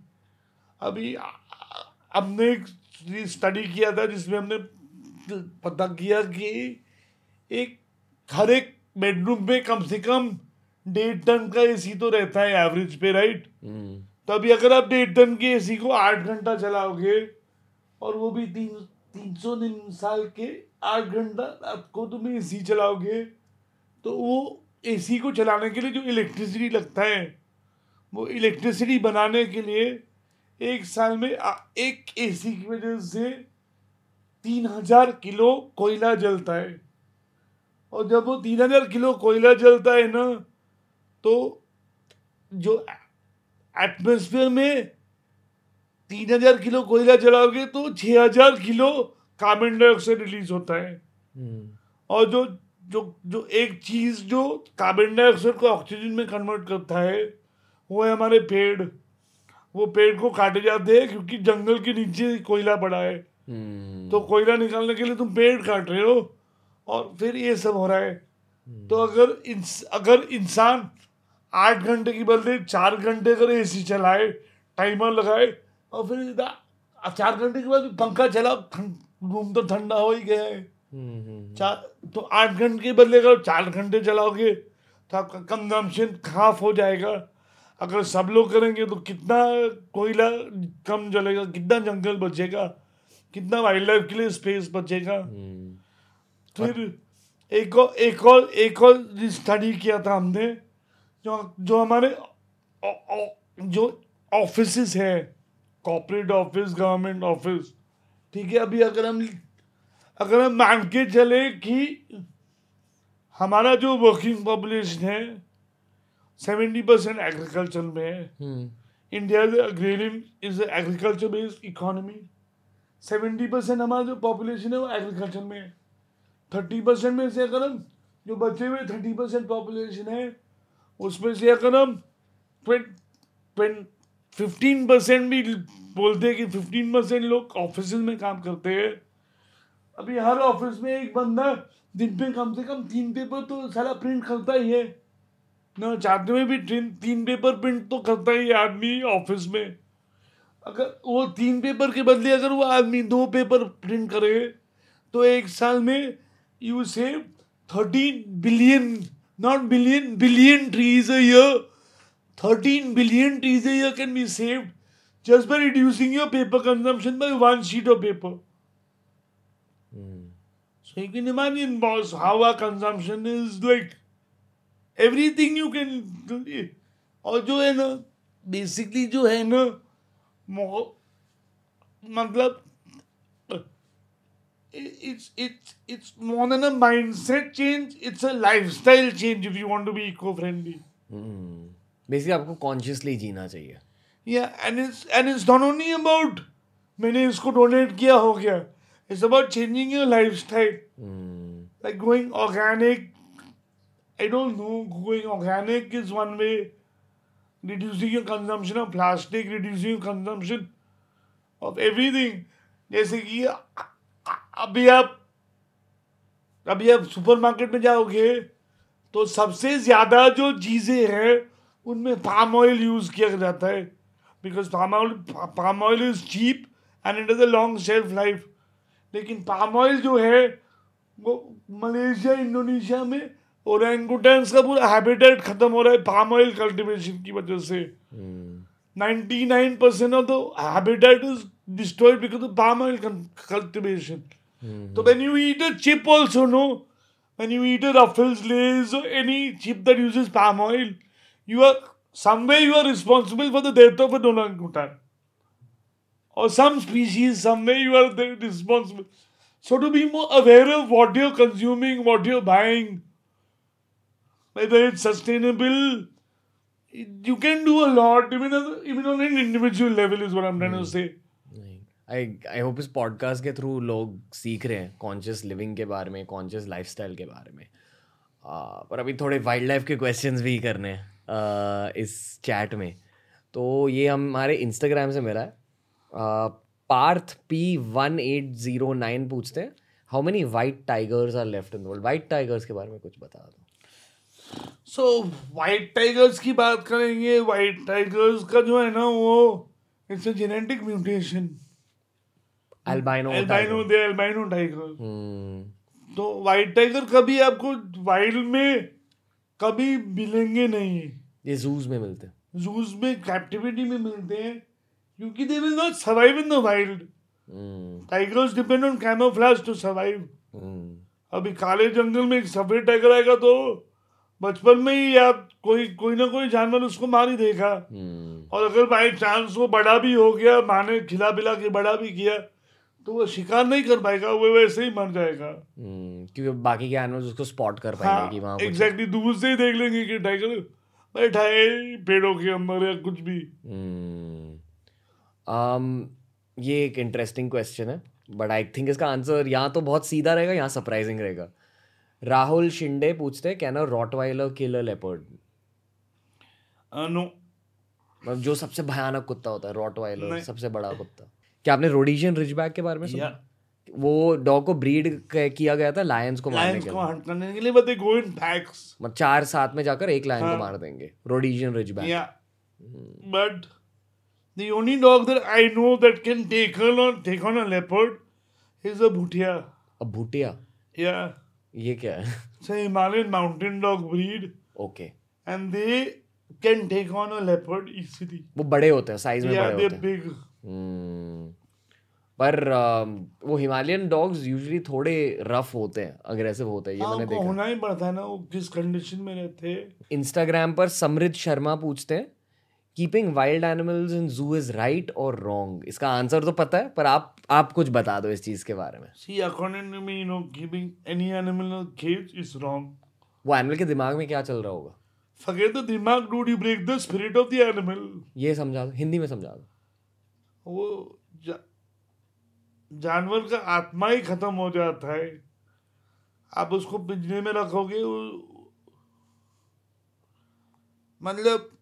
S2: अभी हमने एक स्टडी किया था जिसमें हमने पता किया कि एक हर एक बेडरूम में कम से कम डेढ़ टन का एसी तो रहता है एवरेज पे राइट। तो अभी अगर आप डेढ़ टन के एसी को आठ घंटा चलाओगे और वो भी तीन तीन सौ दिन साल के आठ घंटा आपको तुम ए सी चलाओगे तो वो एसी को चलाने के लिए जो इलेक्ट्रिसिटी लगता है वो इलेक्ट्रिसिटी बनाने के लिए एक साल में एक एसी की वजह से तीन हज़ार किलो कोयला जलता है। और जब वो तीन हज़ार किलो कोयला जलता है ना तो जो एटमोसफियर में तीन हज़ार किलो कोयला जलाओगे तो छह हज़ार किलो कार्बन डाइऑक्साइड रिलीज़ होता है। हम्म। और जो जो जो एक चीज़ जो कार्बन डाइऑक्साइड को ऑक्सीजन में कन्वर्ट करता है वो है हमारे पेड़। वो पेड़ को काटे जाते हैं क्योंकि जंगल के नीचे कोयला पड़ा है। हम्म। तो कोयला निकालने के लिए तुम पेड़ काट रहे हो और फिर ये सब हो रहा है। हम्म। तो अगर इंस, अगर इंसान आठ घंटे की बदले चार घंटे अगर ए सी चलाए टाइमर लगाए और फिर चार घंटे के बाद पंखा चला रूम तो ठंडा हो ही गया है। हम्म, चार तो आठ घंटे के बदले अगर चार घंटे चलाओगे तो आपका कंजम्पशन खाफ हो जाएगा। अगर सब लोग करेंगे तो कितना कोयला कम जलेगा कितना जंगल बचेगा। कितना वाइल्ड लाइफ के लिए स्पेस बचेगा फिर एक और एक और एक और स्टडी किया था हमने जो जो हमारे जो ऑफ़िस है कॉपरेट ऑफ़िस गवर्नमेंट ऑफ़िस ठीक है? अभी अगर हम अगर हम मान के चले कि हमारा जो वर्किंग पॉपुलेशन है सेवेंटी परसेंट एग्रीकल्चर में है। India is agriculture based economy seventy percent हमारा जो पॉपुलेशन है वो एग्रीकल्चर में है। थर्टी परसेंट में से अगर हम जो बचे हुए थर्टी परसेंट पॉपुलेशन है, उसमें से अगर हम फिफ्टीन परसेंट भी बोलते हैं कि फिफ्टीन परसेंट लोग ऑफ़िस में काम करते हैं। अभी हर ऑफ़िस में एक बंदा दिन में कम से कम तीन पेपर तो सारा प्रिंट करता ही है। ना चाहते में भी तीन पेपर प्रिंट तो करता ही आदमी ऑफ़िस में। अगर वो तीन पेपर के बदले अगर वो आदमी दो पेपर प्रिंट करे तो एक साल में you save thirteen billion not billion billion trees a year thirteen billion trees a year can be saved just by reducing your paper consumption by one sheet of paper so you can imagine boss how our consumption is like everything you can और जो है ना बेसिकली जो है ना मतलब it's it's it's more than a mindset change it's a lifestyle change if you want to be eco friendly
S1: basically आपको कॉन्शियसली जीना चाहिए
S2: Yeah, and it's and it's not only about मैंने इसको डोनेट किया हो गया It's about changing your lifestyle. Mm. Like going organic. I don't know. Going organic is one way. Reducing your consumption of plastic, reducing your consumption of everything. जैसे कि अभी आप अभी आप सुपरमार्केट में जाओगे तो सबसे ज़्यादा जो चीज़ें हैं उनमें पाम ऑयल यूज़ किया जाता है because palm oil palm oil is cheap and it is a long shelf life लेकिन पाम ऑयल जो है वो मलेशिया इंडोनेशिया में और एंगुटेंस का पूरा हैबिटेट खत्म हो रहा है पाम ऑयल कल्टीवेशन की वजह से। Ninety nine percent of the habitat is destroyed because of palm oil cultivation तो when you eat a chip also know when you eat a Lay's any chip that uses is palm oil you are someway you are responsible for the death of a done orangutan और some species someway you are responsible so to be more aware of what you're consuming what you're buying whether it's sustainable, you can do a lot. Even even on an individual level is what I'm trying to say.
S1: I I hope इस पॉडकास्ट के थ्रू लोग सीख रहे हैं कॉन्शियस लिविंग के बारे में कॉन्शियस लाइफस्टाइल के बारे में। uh, पर अभी थोड़े वाइल्ड लाइफ के क्वेश्चंस भी करने हैं इस चैट में। तो ये हमारे इंस्टाग्राम से मेरा है। Parth P one eight zero nine पूछते हैं how many white tigers are left in world white tigers के बारे में कुछ बता दो।
S2: सो वाइट टाइगर्स की बात करेंगे वाइट टाइगर्स का जो है ना वो it's a genetic mutation
S1: albino
S2: albino they albino tiger तो वाइट टाइगर कभी आपको वाइल्ड में कभी मिलेंगे नहीं।
S1: ये जूज में मिलते हैं।
S2: जूज में कैप्टिविटी में मिलते हैं क्योंकि they will not survive in the wild tigers depend on camouflage to survive अभी काले जंगल में एक सफ़ेद टाइगर आएगा तो बचपन में ही या कोई कोई ना कोई जानवर उसको मार ही देगा हम्म। और अगर बाई चांस वो बड़ा भी हो गया माने खिला पिला के बड़ा भी किया तो वो शिकार नहीं कर पाएगा वो वैसे ही मर जाएगा।
S1: हम्म, क्योंकि बाकी के एनिमल्स उसको स्पॉट कर पाएँगे हाँ,
S2: एग्जैक्टली दूर से ही देख लेंगे कि टाइगर बैठा है पेड़ों के अंदर या कुछ भी।
S1: um, ये एक इंटरेस्टिंग क्वेश्चन है बट आई थिंक इसका आंसर यहाँ तो बहुत सीधा रहेगा यहाँ सरप्राइजिंग रहेगा। राहुल शिंदे पूछते हैं can a rottweiler kill a leopard
S2: no
S1: मतलब जो सबसे भयानक कुत्ता होता है रॉटवाइलर सबसे बड़ा कुत्ता। क्या आपने रोडिशियन रिजबैक के बारे में सुना? वो डॉग को ब्रीड किया गया था लायंस को मारने के लिए। हंट करने के लिए but they go in PACS मतलब चार साथ में जाकर एक लायन हाँ. को मार देंगे रोडिशियन रिजबैक
S2: या but The only dog that I know that can take on take on a leopard is a bhutia.
S1: A bhutia.
S2: Yeah.
S1: ये क्या है?
S2: A Himalayan mountain dog breed.
S1: Okay.
S2: And they can take on a leopard easily.
S1: वो बड़े होते हैं साइज़ में
S2: yeah,
S1: बड़े
S2: होते हैं. Big.
S1: हम्म। पर वो हिमालयन डॉग्स यूजुअली थोड़े रफ होते हैं अग्रेसिव होते हैं ये हाँ, मैंने देखा
S2: होना ही पड़ता है ना वो किस कंडीशन में रहते हैं
S1: इंस्टाग्राम पर समृद्ध शर्मा पूछते हैं keeping wild animals in zoo is right और रॉन्ग इसका आंसर तो पता है पर आप आप कुछ बता दो इस चीज़ के बारे में।
S2: See according to me you know keeping any animal in cage is wrong
S1: वो एनिमल के दिमाग में क्या चल रहा होगा?
S2: फॉरगेट द दिमाग do you break the spirit of the animal
S1: ये समझा दो हिंदी में समझा दो।
S2: वो जा, जानवर का आत्मा ही खत्म हो जाता है। आप उसको पिंजरे में रखोगे मतलब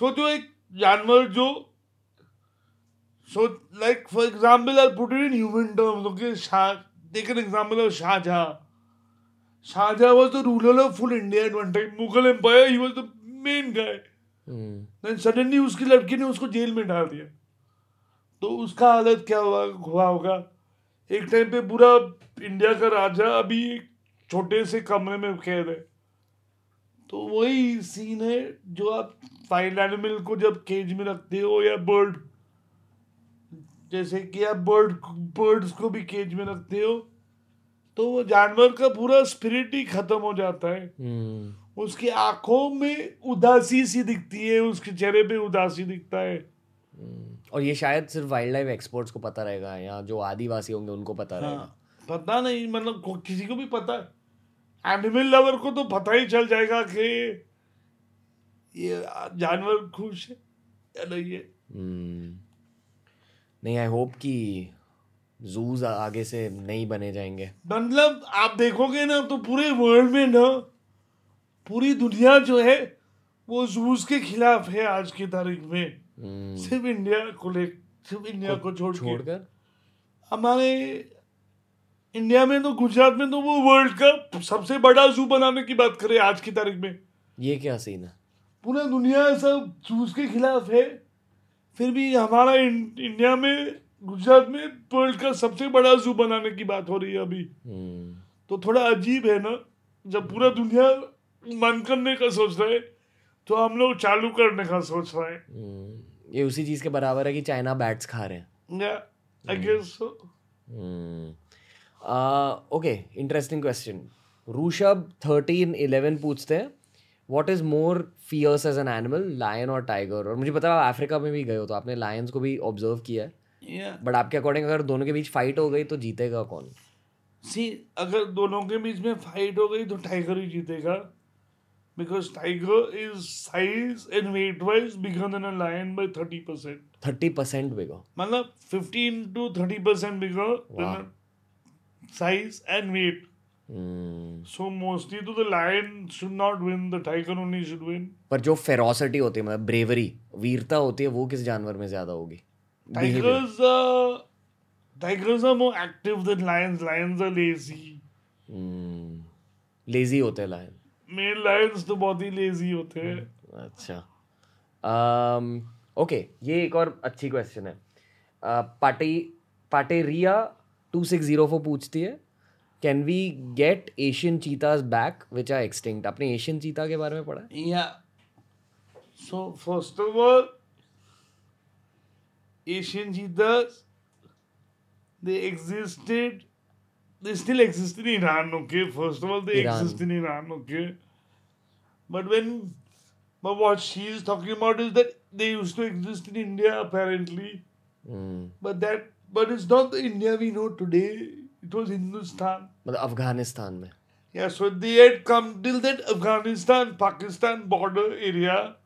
S2: सोचो एक जानवर जो so like for example I put in human terms okay an example of Shahjahan Shahjahan was the ruler of full India at one time Mughal empire he was the main guy then suddenly उसकी लड़की ने उसको जेल में डाल दिया तो उसका हालत क्या हुआ हुआ होगा? एक टाइम पे पूरा इंडिया का राजा अभी एक छोटे से कमरे में कैद है। तो वही सीन है जो आप वाइल्ड एनिमल को जब केज में रखते हो या बर्ड जैसे कि आप बर्ड बर्ड्स को भी केज में रखते हो तो वो जानवर का पूरा स्पिरिट ही खत्म हो जाता है। hmm. उसकी आँखों में उदासी सी दिखती है उसके चेहरे पे उदासी दिखता है।
S1: हम्म, और ये शायद सिर्फ़ वाइल्ड लाइफ एक्सपर्ट्स को पता रहेगा या जो आदिवासी होंगे उनको पता हाँ, रहेगा।
S2: पता नहीं मतलब किसी को भी पता है। एनिमल लवर को तो पता ही चल जाएगा कि ये जानवर खुश है या नहीं है।
S1: हम्म। नहीं आई होप कि जूज आगे से नहीं बने जाएँगे।
S2: मतलब आप देखोगे ना तो पूरे वर्ल्ड में ना पूरी दुनिया जो है वो जूज के खिलाफ है आज की तारीख में। hmm. सिर्फ़ इंडिया को ले सिर्फ़ इंडिया को छोड़ छोड़कर? हमारे इंडिया में तो गुजरात में तो वो वर्ल्ड का सबसे बड़ा जू बनाने की बात करें आज की तारीख में।
S1: ये क्या सीन है?
S2: पूरा दुनिया सब जूस के खिलाफ है। फिर भी हमारा इंडिया में गुजरात में वर्ल्ड का सबसे बड़ा जू बनाने की बात हो रही है अभी। hmm. तो थोड़ा अजीब है ना जब पूरा दुनिया मन करने का सोच रहे तो हम लोग चालू करने का सोच रहे हैं।
S1: हम्म, ये उसी चीज़ के बराबर है कि चाइना बैट्स खा रहे हैं। I guess so okay interesting question Rishabh thirteen eleven पूछते हैं what is more fierce as an animal lion और टाइगर और मुझे पता है अफ्रीका में भी गए हो तो आपने लायंस को भी ऑब्ज़र्व किया है बट आपके अकॉर्डिंग अगर दोनों के बीच फाइट हो गई तो जीतेगा कौन
S2: सी अगर दोनों के बीच में फाइट हो गई तो टाइगर ही जीतेगा because tiger is size and weight wise bigger than a lion by 30%.
S1: 30% bigger.
S2: मतलब 15 to 30% bigger wow. than a size and weight.
S1: Hmm.
S2: So mostly to the lion should not win, the tiger only should win.
S1: पर जो फेरोसिटी होती है मतलब ब्रेवरी वीरता होती है वो किस जानवर में ज़्यादा होगी
S2: tigers uh, tigers are more active than lions lions are lazy
S1: hmm. lazy होते हैं lion
S2: मेल लायंस तो बहुत ही लेजी होते हैं
S1: अच्छा ओके um, ये एक और अच्छी क्वेश्चन है पाटे Pateria two six zero four पूछती है can we get Asian cheetah back which are extinct आपने एशियन चीता के बारे में पढ़ा
S2: या so first of all Asian cheetah exist in Iran okay first of all exist in Iran okay but when but what she is talking about is that they used to exist in India apparently but that but is not India we know today it was Hindustan
S1: मतलब अफ़गानिस्तान में।
S2: Yes so they had come till that Afghanistan Pakistan border area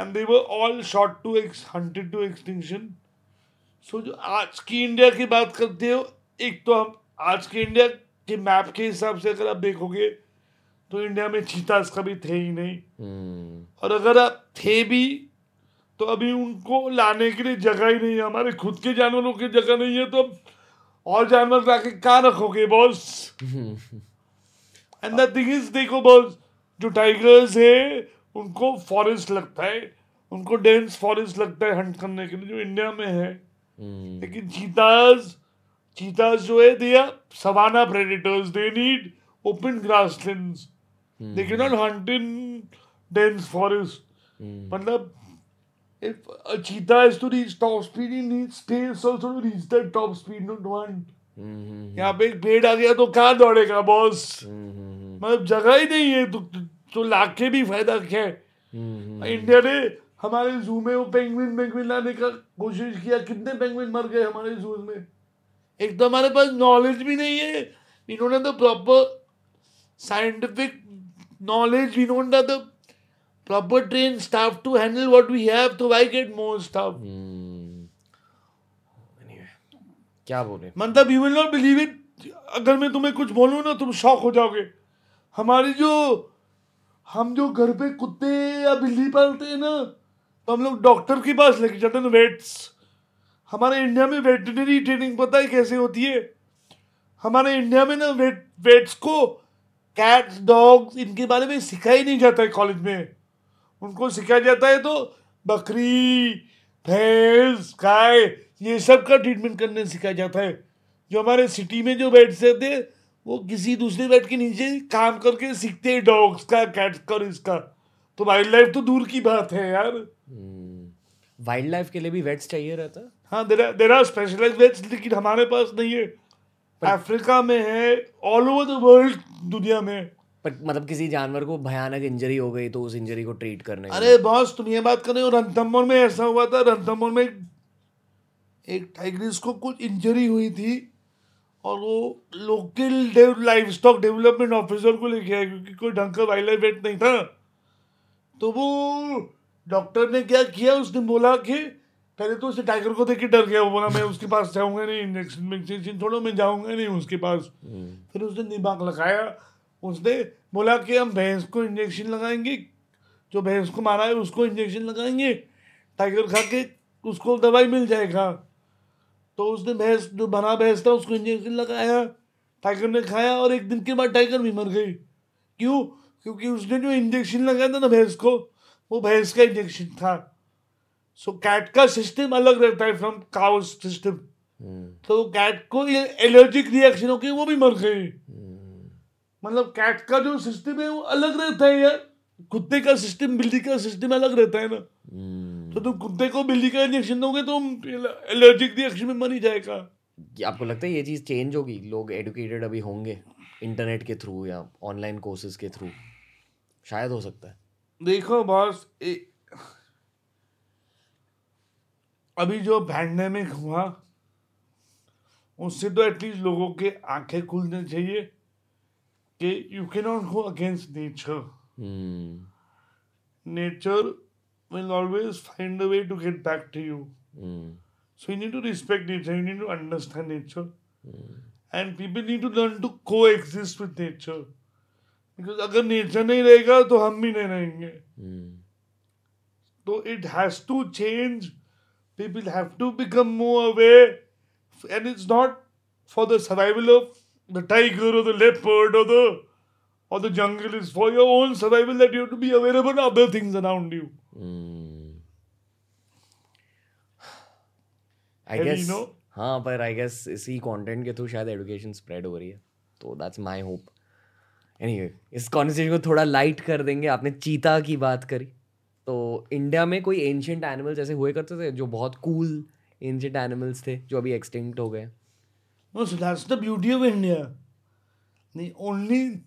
S2: and they were all shot to ex hunted to extinction so जो आज की इंडिया की बात करते हो एक तो हम आज के इंडिया के मैप के हिसाब से अगर आप देखोगे तो इंडिया में चीता कभी थे ही नहीं। hmm. और अगर आप थे भी तो अभी उनको लाने के लिए जगह ही नहीं है। हमारे खुद के जानवरों की जगह नहीं है तो और जानवर लाके कहाँ रखोगे boss and the thing is देखो बॉस जो टाइगर्स है उनको फॉरेस्ट लगता है। उनको डेंस फॉरेस्ट लगता है हंट करने के लिए जो इंडिया में है। Hmm. लेकिन चीताज cheetahs जो है savanna predators. They need open grasslands. Mm. they cannot hunt in dense forest. Mm. मतलब if a cheetah has to reach top speed he needs space also to reach that top speed not hunt mm-hmm. यहाँ पे एक पेड़ आ गया तो कहाँ दौड़ेगा बॉस mm-hmm. मतलब जगह ही नहीं है तो तो लाख के भी फ़ायदा क्या है mm-hmm. इंडिया ने हमारे जू में वो पेंगुइन पेंगुइन लाने का कोशिश किया कितने पेंगुइन मर गए हमारे जू में एक तो हमारे पास नॉलेज भी नहीं है we don't have the proper scientific knowledge we don't have the proper trained staff to handle what we have तो why get more staff? Hmm.
S1: क्या बोले?
S2: मतलब you will not believe it अगर मैं तुम्हें कुछ बोलूँ ना तुम शौक हो जाओगे। हमारी जो हम जो घर पे कुत्ते या बिल्ली पालते हैं ना तो हम लोग डॉक्टर के पास लेके जाते हैं ना वेट्स हमारे इंडिया में वेटनरी ट्रेनिंग पता है कैसे होती है? हमारे इंडिया में ना वेट वेट्स को कैट्स डॉग्स इनके बारे में सिखाया नहीं जाता है कॉलेज में। उनको सिखाया जाता है तो बकरी भैंस गाय ये सब का ट्रीटमेंट करने सिखाया जाता है। जो हमारे सिटी में जो रहते हैं वो किसी दूसरे वेट के नीचे काम करके सीखते हैं डॉग्स का कैट्स का और इसका। तो वाइल्ड लाइफ तो दूर की बात है यार।
S1: Wild hmm. लाइफ के लिए भी वेट्स चाहिए रहता? हाँ
S2: देर आर स्पेशलाइज वेट्स लेकिन हमारे पास नहीं है। अफ्रीका में है ऑल ओवर द वर्ल्ड दुनिया में।
S1: पर मतलब किसी जानवर को भयानक इंजरी हो गई तो उस इंजरी को ट्रीट करने
S2: अरे बॉस तुम ये बात कर रहे हो रणथम्बोर में ऐसा हुआ था रणथम्बोर में एक टाइग्रिस को कुछ इंजरी हुई थी और वो local life stock development officer को लेके आया क्योंकि कोई ढंग का वाइल्ड लाइफ वेट नहीं था। तो वो डॉक्टर ने क्या किया उसने बोला कि पहले तो उसे टाइगर को देख के डर गया वो बोला मैं उसके पास जाऊँगा नहीं इंजेक्शन इंजेक्शन थोड़ा मैं जाऊँगा नहीं उसके पास। हम्म। फिर उसने दिमाग लगाया उसने बोला कि हम भैंस को इंजेक्शन लगाएँगे जो भैंस को मारा है उसको इंजेक्शन लगाएँगे टाइगर खा के उसको दवाई मिल जाएगा तो उसने भैंस जो बना भैंस था उसको इंजेक्शन लगाया टाइगर ने खाया और एक दिन के बाद टाइगर भी मर गई। क्यों? क्योंकि उसने जो इंजेक्शन लगाया था ना भैंस को वो भैंस का इंजेक्शन था। सो so, कैट का सिस्टम अलग रहता है फ्रॉम काउ सिस्टम तो कैट को एलर्जिक रिएक्शन होके वो भी मर गई मतलब कैट का जो सिस्टम है वो अलग रहता है यार। कुत्ते का सिस्टम बिल्ली का सिस्टम अलग रहता है ना। hmm. तो तुम कुत्ते को बिल्ली का इंजेक्शन दोगे तो एलर्जिक रिएक्शन में मर ही जाएगा।
S1: आपको लगता है ये चीज़ चेंज होगी? लोग एडुकेटेड अभी होंगे इंटरनेट के थ्रू या ऑनलाइन कोर्सेज के थ्रू शायद हो सकता है।
S2: देखो बॉस अभी जो पैंडेमिक हुआ उससे तो एटलीस्ट लोगों के आँखें खुलने चाहिए। कि you can not go against nature nature will always find a way to get back to you so you need to respect nature you need to understand nature and people need to learn to coexist with nature because अगर नेचर नहीं रहेगा तो हम भी नहीं रहेंगे. Hmm. तो it has to change people have to become more aware and it's not for the survival of the tiger or the leopard or the or the jungle is for your own survival that you have to be aware about other things around you. Mm.
S1: I guess you know? हाँ पर आई गेस इसी कंटेंट के थ्रू शायद एजुकेशन स्प्रेड हो रही है। तो दैट्स माय होप एनीवे इस कॉन्वर्सेशन को थोड़ा लाइट कर देंगे। आपने चीता की बात करी। तो इंडिया में कोई एंशियंट एनिमल्स ऐसे हुए करते थे जो बहुत कूल एंशियंट एनिमल्स थे जो अभी एक्सटिंक्ट हो गए?
S2: No, so that's the beauty of India. The only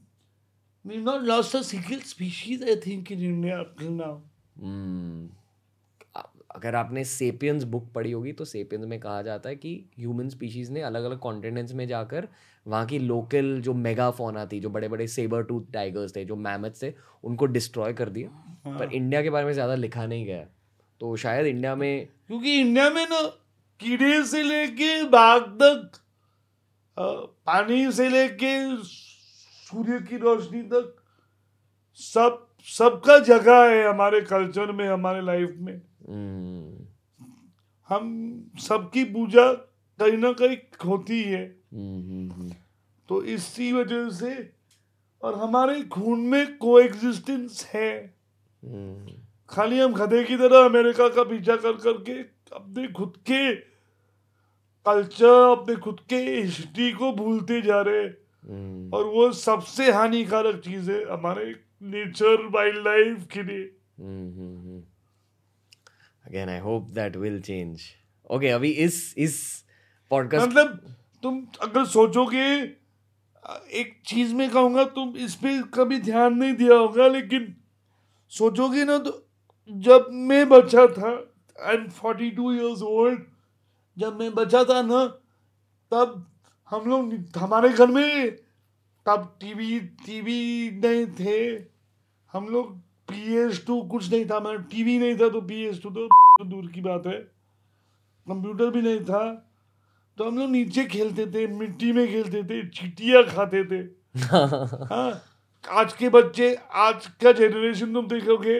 S2: we've not lost a single species, I think, in India up till now.
S1: Hmm. अगर आपने सेपियंस बुक पढ़ी होगी तो सेपियंस में कहा जाता है कि ह्यूमन स्पीशीज़ ने अलग अलग कॉन्टिनेंट्स में जाकर वहाँ की लोकल जो मेगा फोना थी जो बड़े बड़े सेबर टूथ टाइगर्स थे जो मैमथ थे उनको डिस्ट्रॉय कर दिया हाँ. पर इंडिया के बारे में ज़्यादा लिखा नहीं गया तो शायद इंडिया में
S2: क्योंकि इंडिया में ना कीड़े से लेके बाघ तक पानी से लेके सूर्य की रोशनी तक सब सबका जगह है हमारे कल्चर में हमारे लाइफ में हम्म। हम सबकी पूजा कहीं ना कहीं होती है तो इसी वजह से और हमारे खून में को एग्जिस्टेंस है हम्म। खाली हम गधे की तरह अमेरिका का पीछा कर करके अपने खुद के कल्चर अपने खुद के हिस्ट्री को भूलते जा रहे hmm. और वो सबसे हानिकारक चीज़ है हमारे नेचर वाइल्ड लाइफ के लिए।
S1: Again I hope that will change okay अभी इस इस पॉडकास्ट
S2: मतलब तुम अगर सोचोगे एक चीज़ में कहूँगा तुम इस पे कभी ध्यान नहीं दिया होगा लेकिन सोचोगे ना तो जब मैं बच्चा था I am forty two years old जब मैं बच्चा था ना तब हम लोग हमारे घर में तब टीवी टीवी नहीं थे। हम लोग पी एस टू कुछ नहीं था मतलब टीवी नहीं था तो पी एस टू तो दूर की बात है। कंप्यूटर भी नहीं था। तो हम लोग नीचे खेलते थे मिट्टी में खेलते थे चिटिया खाते थे। हाँ आज के बच्चे आज का जेनरेशन तुम देखोगे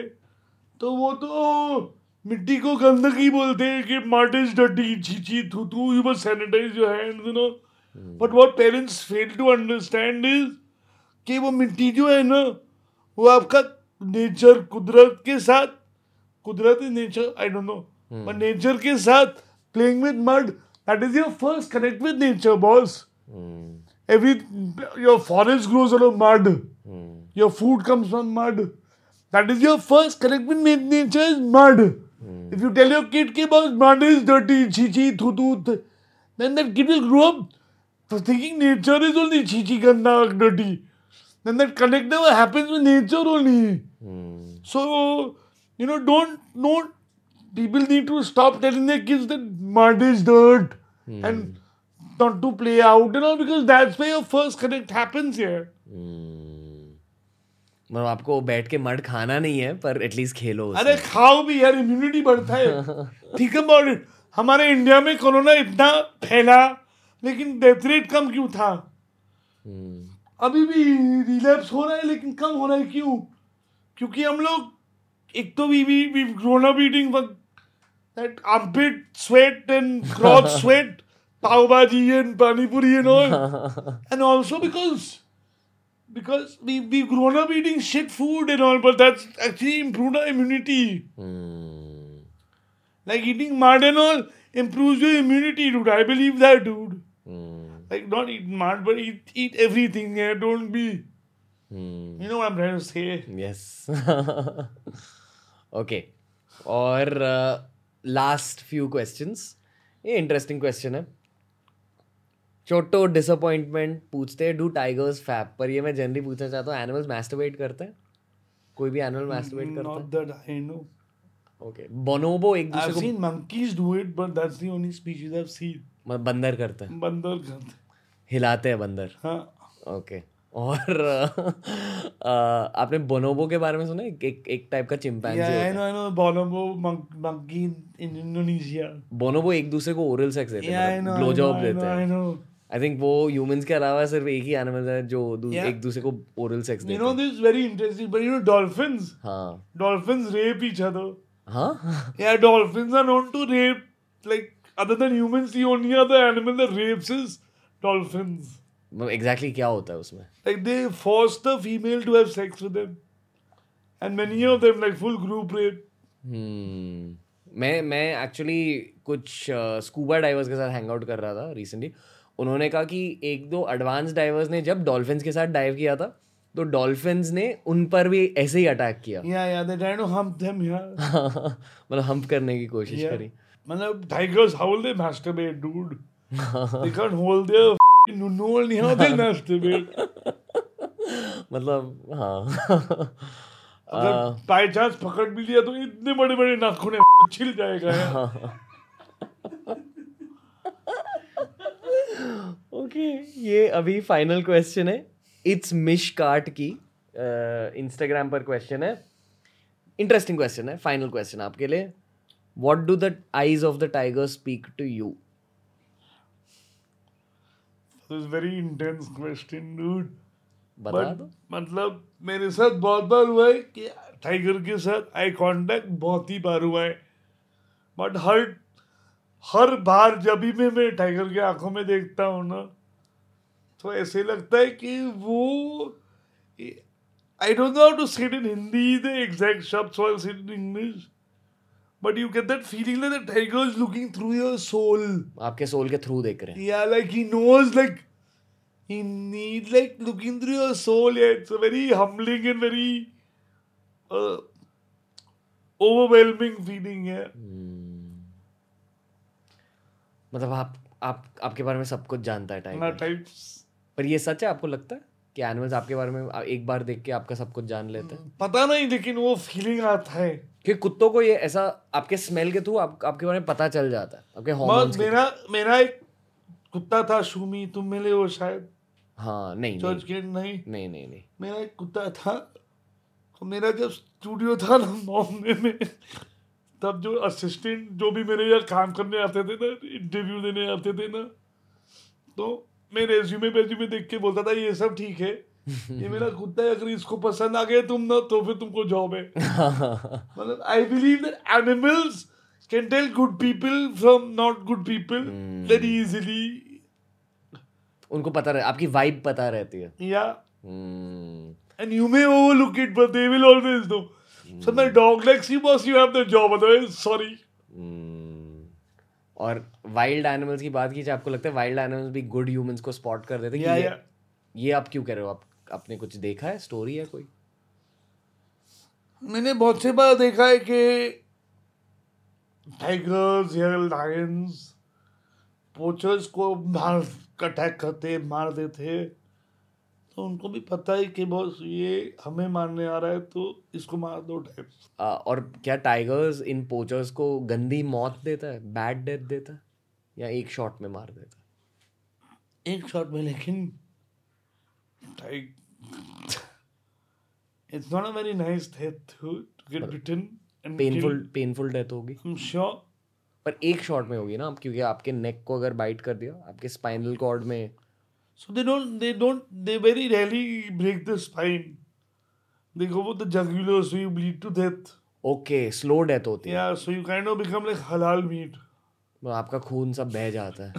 S2: तो वो तो मिट्टी को गंदगी बोलते हैं कि मार्ट इज़ डटी छीची थू थू you must sanitize your hands you know but what parents fail to understand is कि वो मिट्टी जो है ना वो आपका नेचर कुदरत के साथ कुदरत is nature I don't know but nature के साथ playing with mud that is your first connect with nature boss every your forest grows mud. Mm. your food comes from mud. That is your first connect with nature is mud. If you tell your kid, ki mud mind is dirty, chichi, chi, then that kid will grow up thinking nature is only chichi, ganda, dirty. Then that connect never happens with nature only. Mm. So, you know, don't, don't, people need to stop telling their kids that mud is dirt mm. and not to play out and all because that's where your first connect happens here. Mm.
S1: मतलब आपको बैठ के मड खाना नहीं है पर एटलीस्ट खेलो
S2: अरे खाओ भी यार इम्यूनिटी बढ़ता है। ठीक है अबाउट इट हमारे इंडिया में कोरोना इतना फैला लेकिन डेथ रेट कम क्यों था? hmm. अभी भी रिलैप्स हो रहा है लेकिन कम हो रहा है क्यों? क्योंकि हम लोग एक तो we we we grown up eating that sweat and crotch sweat pav bhaji and pani puri and all. And also because because we we've grown up eating shit food and all, but that's actually improved our immunity. Mm. Like eating mud and all improves your immunity, dude. I believe that, dude. Mm. Like not eat mud, but eat eat everything. Yeah, don't be. Mm. You know what I'm trying to say?
S1: Yes. okay. और लास्ट फ्यू क्वेश्चंस ये इंटरेस्टिंग क्वेश्चन है छोटो डिसअपॉइंटमेंट पूछते हैं डू टाइगर्स फैप पर ये मैं जनरली पूछना चाहता हूँ एनिमल्स मैस्टरबेट करते हैं? कोई भी एनिमल मैस्टरबेट करता है? Not that I know okay bonobo एक दूसरे
S2: को seen monkeys do it but that's the only species I have seen मतलब
S1: बंदर करते
S2: हैं। बंदर करते हैं।
S1: हिलाते हैं बंदर। हाँ। ओके और आपने बोनोबो के बारे में सुना एक एक टाइप का
S2: chimpanzee I know I know bonobo monkey in Indonesia
S1: bonobo एक दूसरे को ओरल सेक्स देते हैं ग्लो जॉब देते हैं। आई थिंक वो ह्यूमंस के अलावा सिर्फ़ एक ही एनिमल है जो yeah. एक दूसरे को ओरल सेक्स देते
S2: हैं। You know this very interesting but you know dolphins हाँ। डॉल्फिन्स रेप ईच अदर हाँ? या dolphins are known to rape like other than humans the only other animal that rapes is dolphins
S1: exactly क्या होता है उसमें?
S2: Like they force the female to have sex with them and many of them like full group rape
S1: मैं मैं एक्चुअली कुछ स्कूबा uh, डाइवर्स के साथ हैंग आउट कर रहा था रिसेंटली उन्होंने कहा कि एक दो एडवांस डाइवर्स ने जब डॉल्फिन्स के साथ डाइव किया था तो डॉल्फिन्स ने उन पर भी ऐसे ही अटैक किया।
S2: या या they try to hump them या
S1: मतलब हम्प करने की कोशिश yeah. करी।
S2: मतलब tigers how will they masturbate dude f***ing nunnol नहीं how they masturbate.
S1: मतलब हाँ।
S2: अगर बाय चांस पकड़ भी लिया तो इतने बड़े बड़े नाखून छिल जाएगा
S1: ओके ये अभी फाइनल क्वेश्चन है. इट्स मिश कार्ट की इंस्टाग्राम पर क्वेश्चन है. इंटरेस्टिंग क्वेश्चन है फाइनल क्वेश्चन आपके लिए. What do the eyes of the tiger speak to
S2: you very intense question dude
S1: बता दो.
S2: मतलब मेरे साथ बहुत बार हुआ है कि टाइगर के साथ आई कांटेक्ट बहुत ही बार हुआ है. बट हर हर बार जब भी मैं मैं टाइगर के आँखों में देखता हूँ ना तो ऐसे लगता है कि वो I don't know how to say in Hindi the exact शब्द so I in English but you get that feeling that tiger is looking through your soul
S1: आपके सोल के थ्रू देख रहे
S2: हैं या like he knows like he needs like looking through your soul. Yeah, it's a very humbling and very uh, overwhelming feeling. Yeah.
S1: Hmm. मतलब आप आप आपके बारे में सब कुछ जानता है टाइगर
S2: टाइप्स
S1: पर ये सच है आपको लगता है कि एनिमल्स आपके बारे में एक बार देख के आपका सब कुछ जान लेते हैं?
S2: पता नहीं लेकिन वो फीलिंग आता है।
S1: कि कुत्तों को ये ऐसा आपके स्मेल के थ्रू आप, आपके बारे में पता चल जाता है आपके
S2: हार्मोन्स मेरा मेरा एक कुत्ता था शुमी तुम मिले वो शायद?
S1: हाँ नहीं
S2: चर्च गेट नहीं?
S1: नहीं नहीं नहीं।
S2: मेरा एक कुत्ता था मेरा जब स्टूडियो था ना बॉम्बे में तब जो असिस्टेंट जो भी मेरे यहाँ काम करने आते थे ना इंटरव्यू देने आते थे ना तो मैं रेज्यूमे वेज्यूमे देख के बोलता था ये सब ठीक है। ये मेरा कुत्ता है अगर इसको पसंद आ गया तुम ना तो फिर तुमको जॉब है। मतलब I believe that animals can tell good people from not good people very easily
S1: उनको पता रहे आपकी वाइब पता रहती है।
S2: या and you may overlook it but they will always know so my dog likes you boss you have the job otherwise sorry
S1: और वाइल्ड एनिमल्स की बात कीजिए आपको लगता है वाइल्ड एनिमल्स भी गुड ह्यूमंस को स्पॉट कर देते हैं ये, ये आप क्यों कह रहे हो? आप आपने कुछ देखा है? स्टोरी है कोई?
S2: मैंने बहुत से बार देखा है कि टाइगर्स या लायंस पोचर्स को मार अटैक करते मार देते तो उनको भी पता है कि बॉस ये हमें मारने आ रहा है तो इसको मार दो टाइप
S1: और क्या टाइगर्स इन पोचर्स को गंदी मौत देता है? बैड डेथ देता है? या एक शॉट में मार देता
S2: है? एक शॉट में लेकिन it's not a very nice death to get bitten
S1: painful painful death होगी।
S2: आई एम श्योर
S1: पर एक शॉट में होगी ना क्योंकि आपके नेक को अगर बाइट कर दिया आपके स्पाइनल कॉर्ड में
S2: so they don't they don't they very rarely break the spine they go with the jugular so you bleed to death
S1: okay slow death होती
S2: है। या so you kind of become like halal
S1: meat आपका खून सब बह जाता है।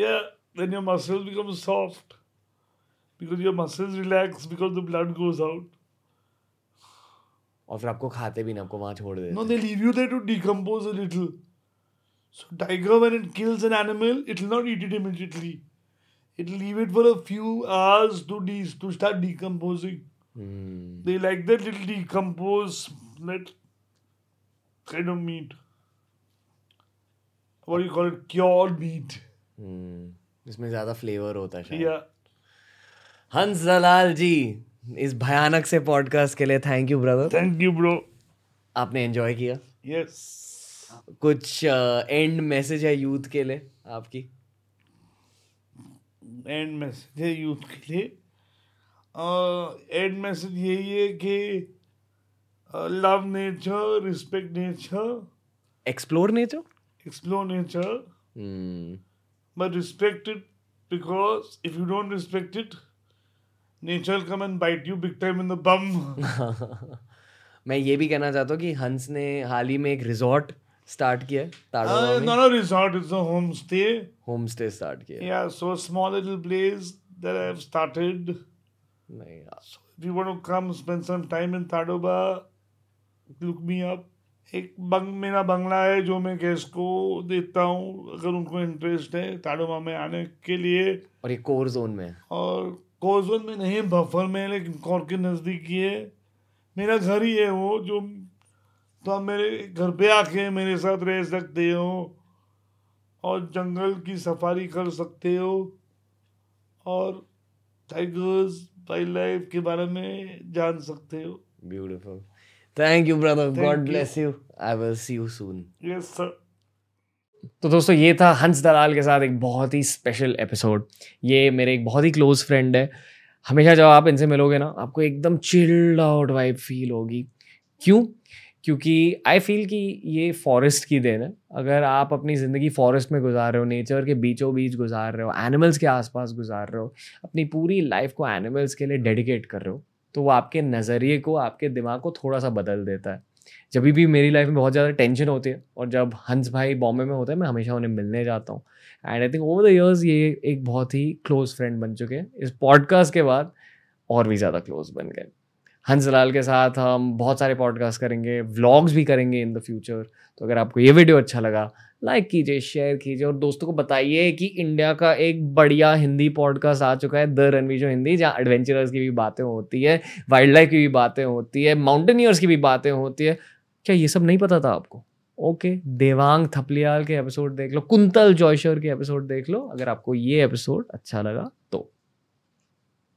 S2: या then your muscles become soft because your muscles relax because the blood goes out
S1: और फिर आपको खाते भी ना आपको वहाँ छोड़ देते
S2: no they leave you there to decompose a little So tiger, when it kills an animal, it will not eat it immediately. It leave it for a few hours to de- to start decomposing. Mm. They like that little decompose that kind of meat. What do you call it? Cured meat.
S1: Mm. इसमें ज़्यादा फ्लेवर होता है शायद
S2: yeah.
S1: हंस जलाल जी इस भयानक से पॉडकास्ट के लिए thank you brother
S2: thank you bro
S1: आपने एंजॉय किया
S2: यस yes.
S1: कुछ एंड uh, मैसेज है यूथ के लिए आपकी
S2: एंड मैसेज है यूथ के लिए। एंड मैसेज यही है कि love nature respect nature
S1: explore nature
S2: explore nature but respect it because if you don't respect it nature come and bite you big time in the bum
S1: मैं ये भी कहना चाहता हूँ कि हंस ने हाल ही में एक रिजॉर्ट स्टार्ट किया
S2: not a resort it's a home
S1: stay home stay start किया
S2: या so small little place that I have started
S1: नहीं
S2: so if want to come spend some time in Tadoba look me up एक बंग मेरा बंगला है जो मैं गैस को देता हूँ अगर उनको इंटरेस्ट है ताडोबा में आने के लिए।
S1: और ये कोर जोन में
S2: और कोर जोन में नहीं बफर में लेकिन कोर के नज़दीक ही है। मेरा घर ही है वो जो तो आप मेरे घर पे आके मेरे साथ रह सकते हो और जंगल की सफारी कर सकते हो और टाइगर्स वाइल्ड लाइफ के बारे में जान सकते हो।
S1: Beautiful thank you brother God bless you I will see you soon
S2: yes sir
S1: तो दोस्तों ये था हंस दलाल के साथ एक बहुत ही स्पेशल एपिसोड ये मेरे एक बहुत ही क्लोज फ्रेंड है। हमेशा जब आप इनसे मिलोगे ना आपको एकदम चिल्ड आउट वाइब फील होगी। क्यों? क्योंकि आई फील कि ये फॉरेस्ट की देन है। अगर आप अपनी ज़िंदगी फॉरेस्ट में गुजार रहे हो नेचर के बीचों बीच गुजार रहे हो एनिमल्स के आसपास गुजार रहे हो, अपनी पूरी लाइफ को एनिमल्स के लिए डेडिकेट कर रहे हो तो वो आपके नज़रिए को, आपके दिमाग को थोड़ा सा बदल देता है। जब भी मेरी लाइफ में बहुत ज़्यादा टेंशन होती है और जब हंस भाई बॉम्बे में होते हैं, मैं हमेशा उन्हें मिलने जाता हूँ। And I think over the years ये एक बहुत ही क्लोज फ्रेंड बन चुके हैं। इस पॉडकास्ट के बाद और भी ज़्यादा क्लोज बन गए। हंस लाल के साथ हम बहुत सारे पॉडकास्ट करेंगे व्लॉग्स भी करेंगे इन द फ्यूचर तो अगर आपको ये वीडियो अच्छा लगा लाइक कीजिए शेयर कीजिए और दोस्तों को बताइए कि इंडिया का एक बढ़िया हिंदी पॉडकास्ट आ चुका है द रणवी जो हिंदी, जहाँ एडवेंचरर्स की भी बातें होती है वाइल्ड लाइफ की भी बातें होती है माउंटेनियर्स की भी बातें होती है। क्या ये सब नहीं पता था आपको? ओके देवांग थपलियाल के एपिसोड देख लो, कुंतल जॉयशर के एपिसोड देख लो, अगर आपको ये एपिसोड अच्छा लगा।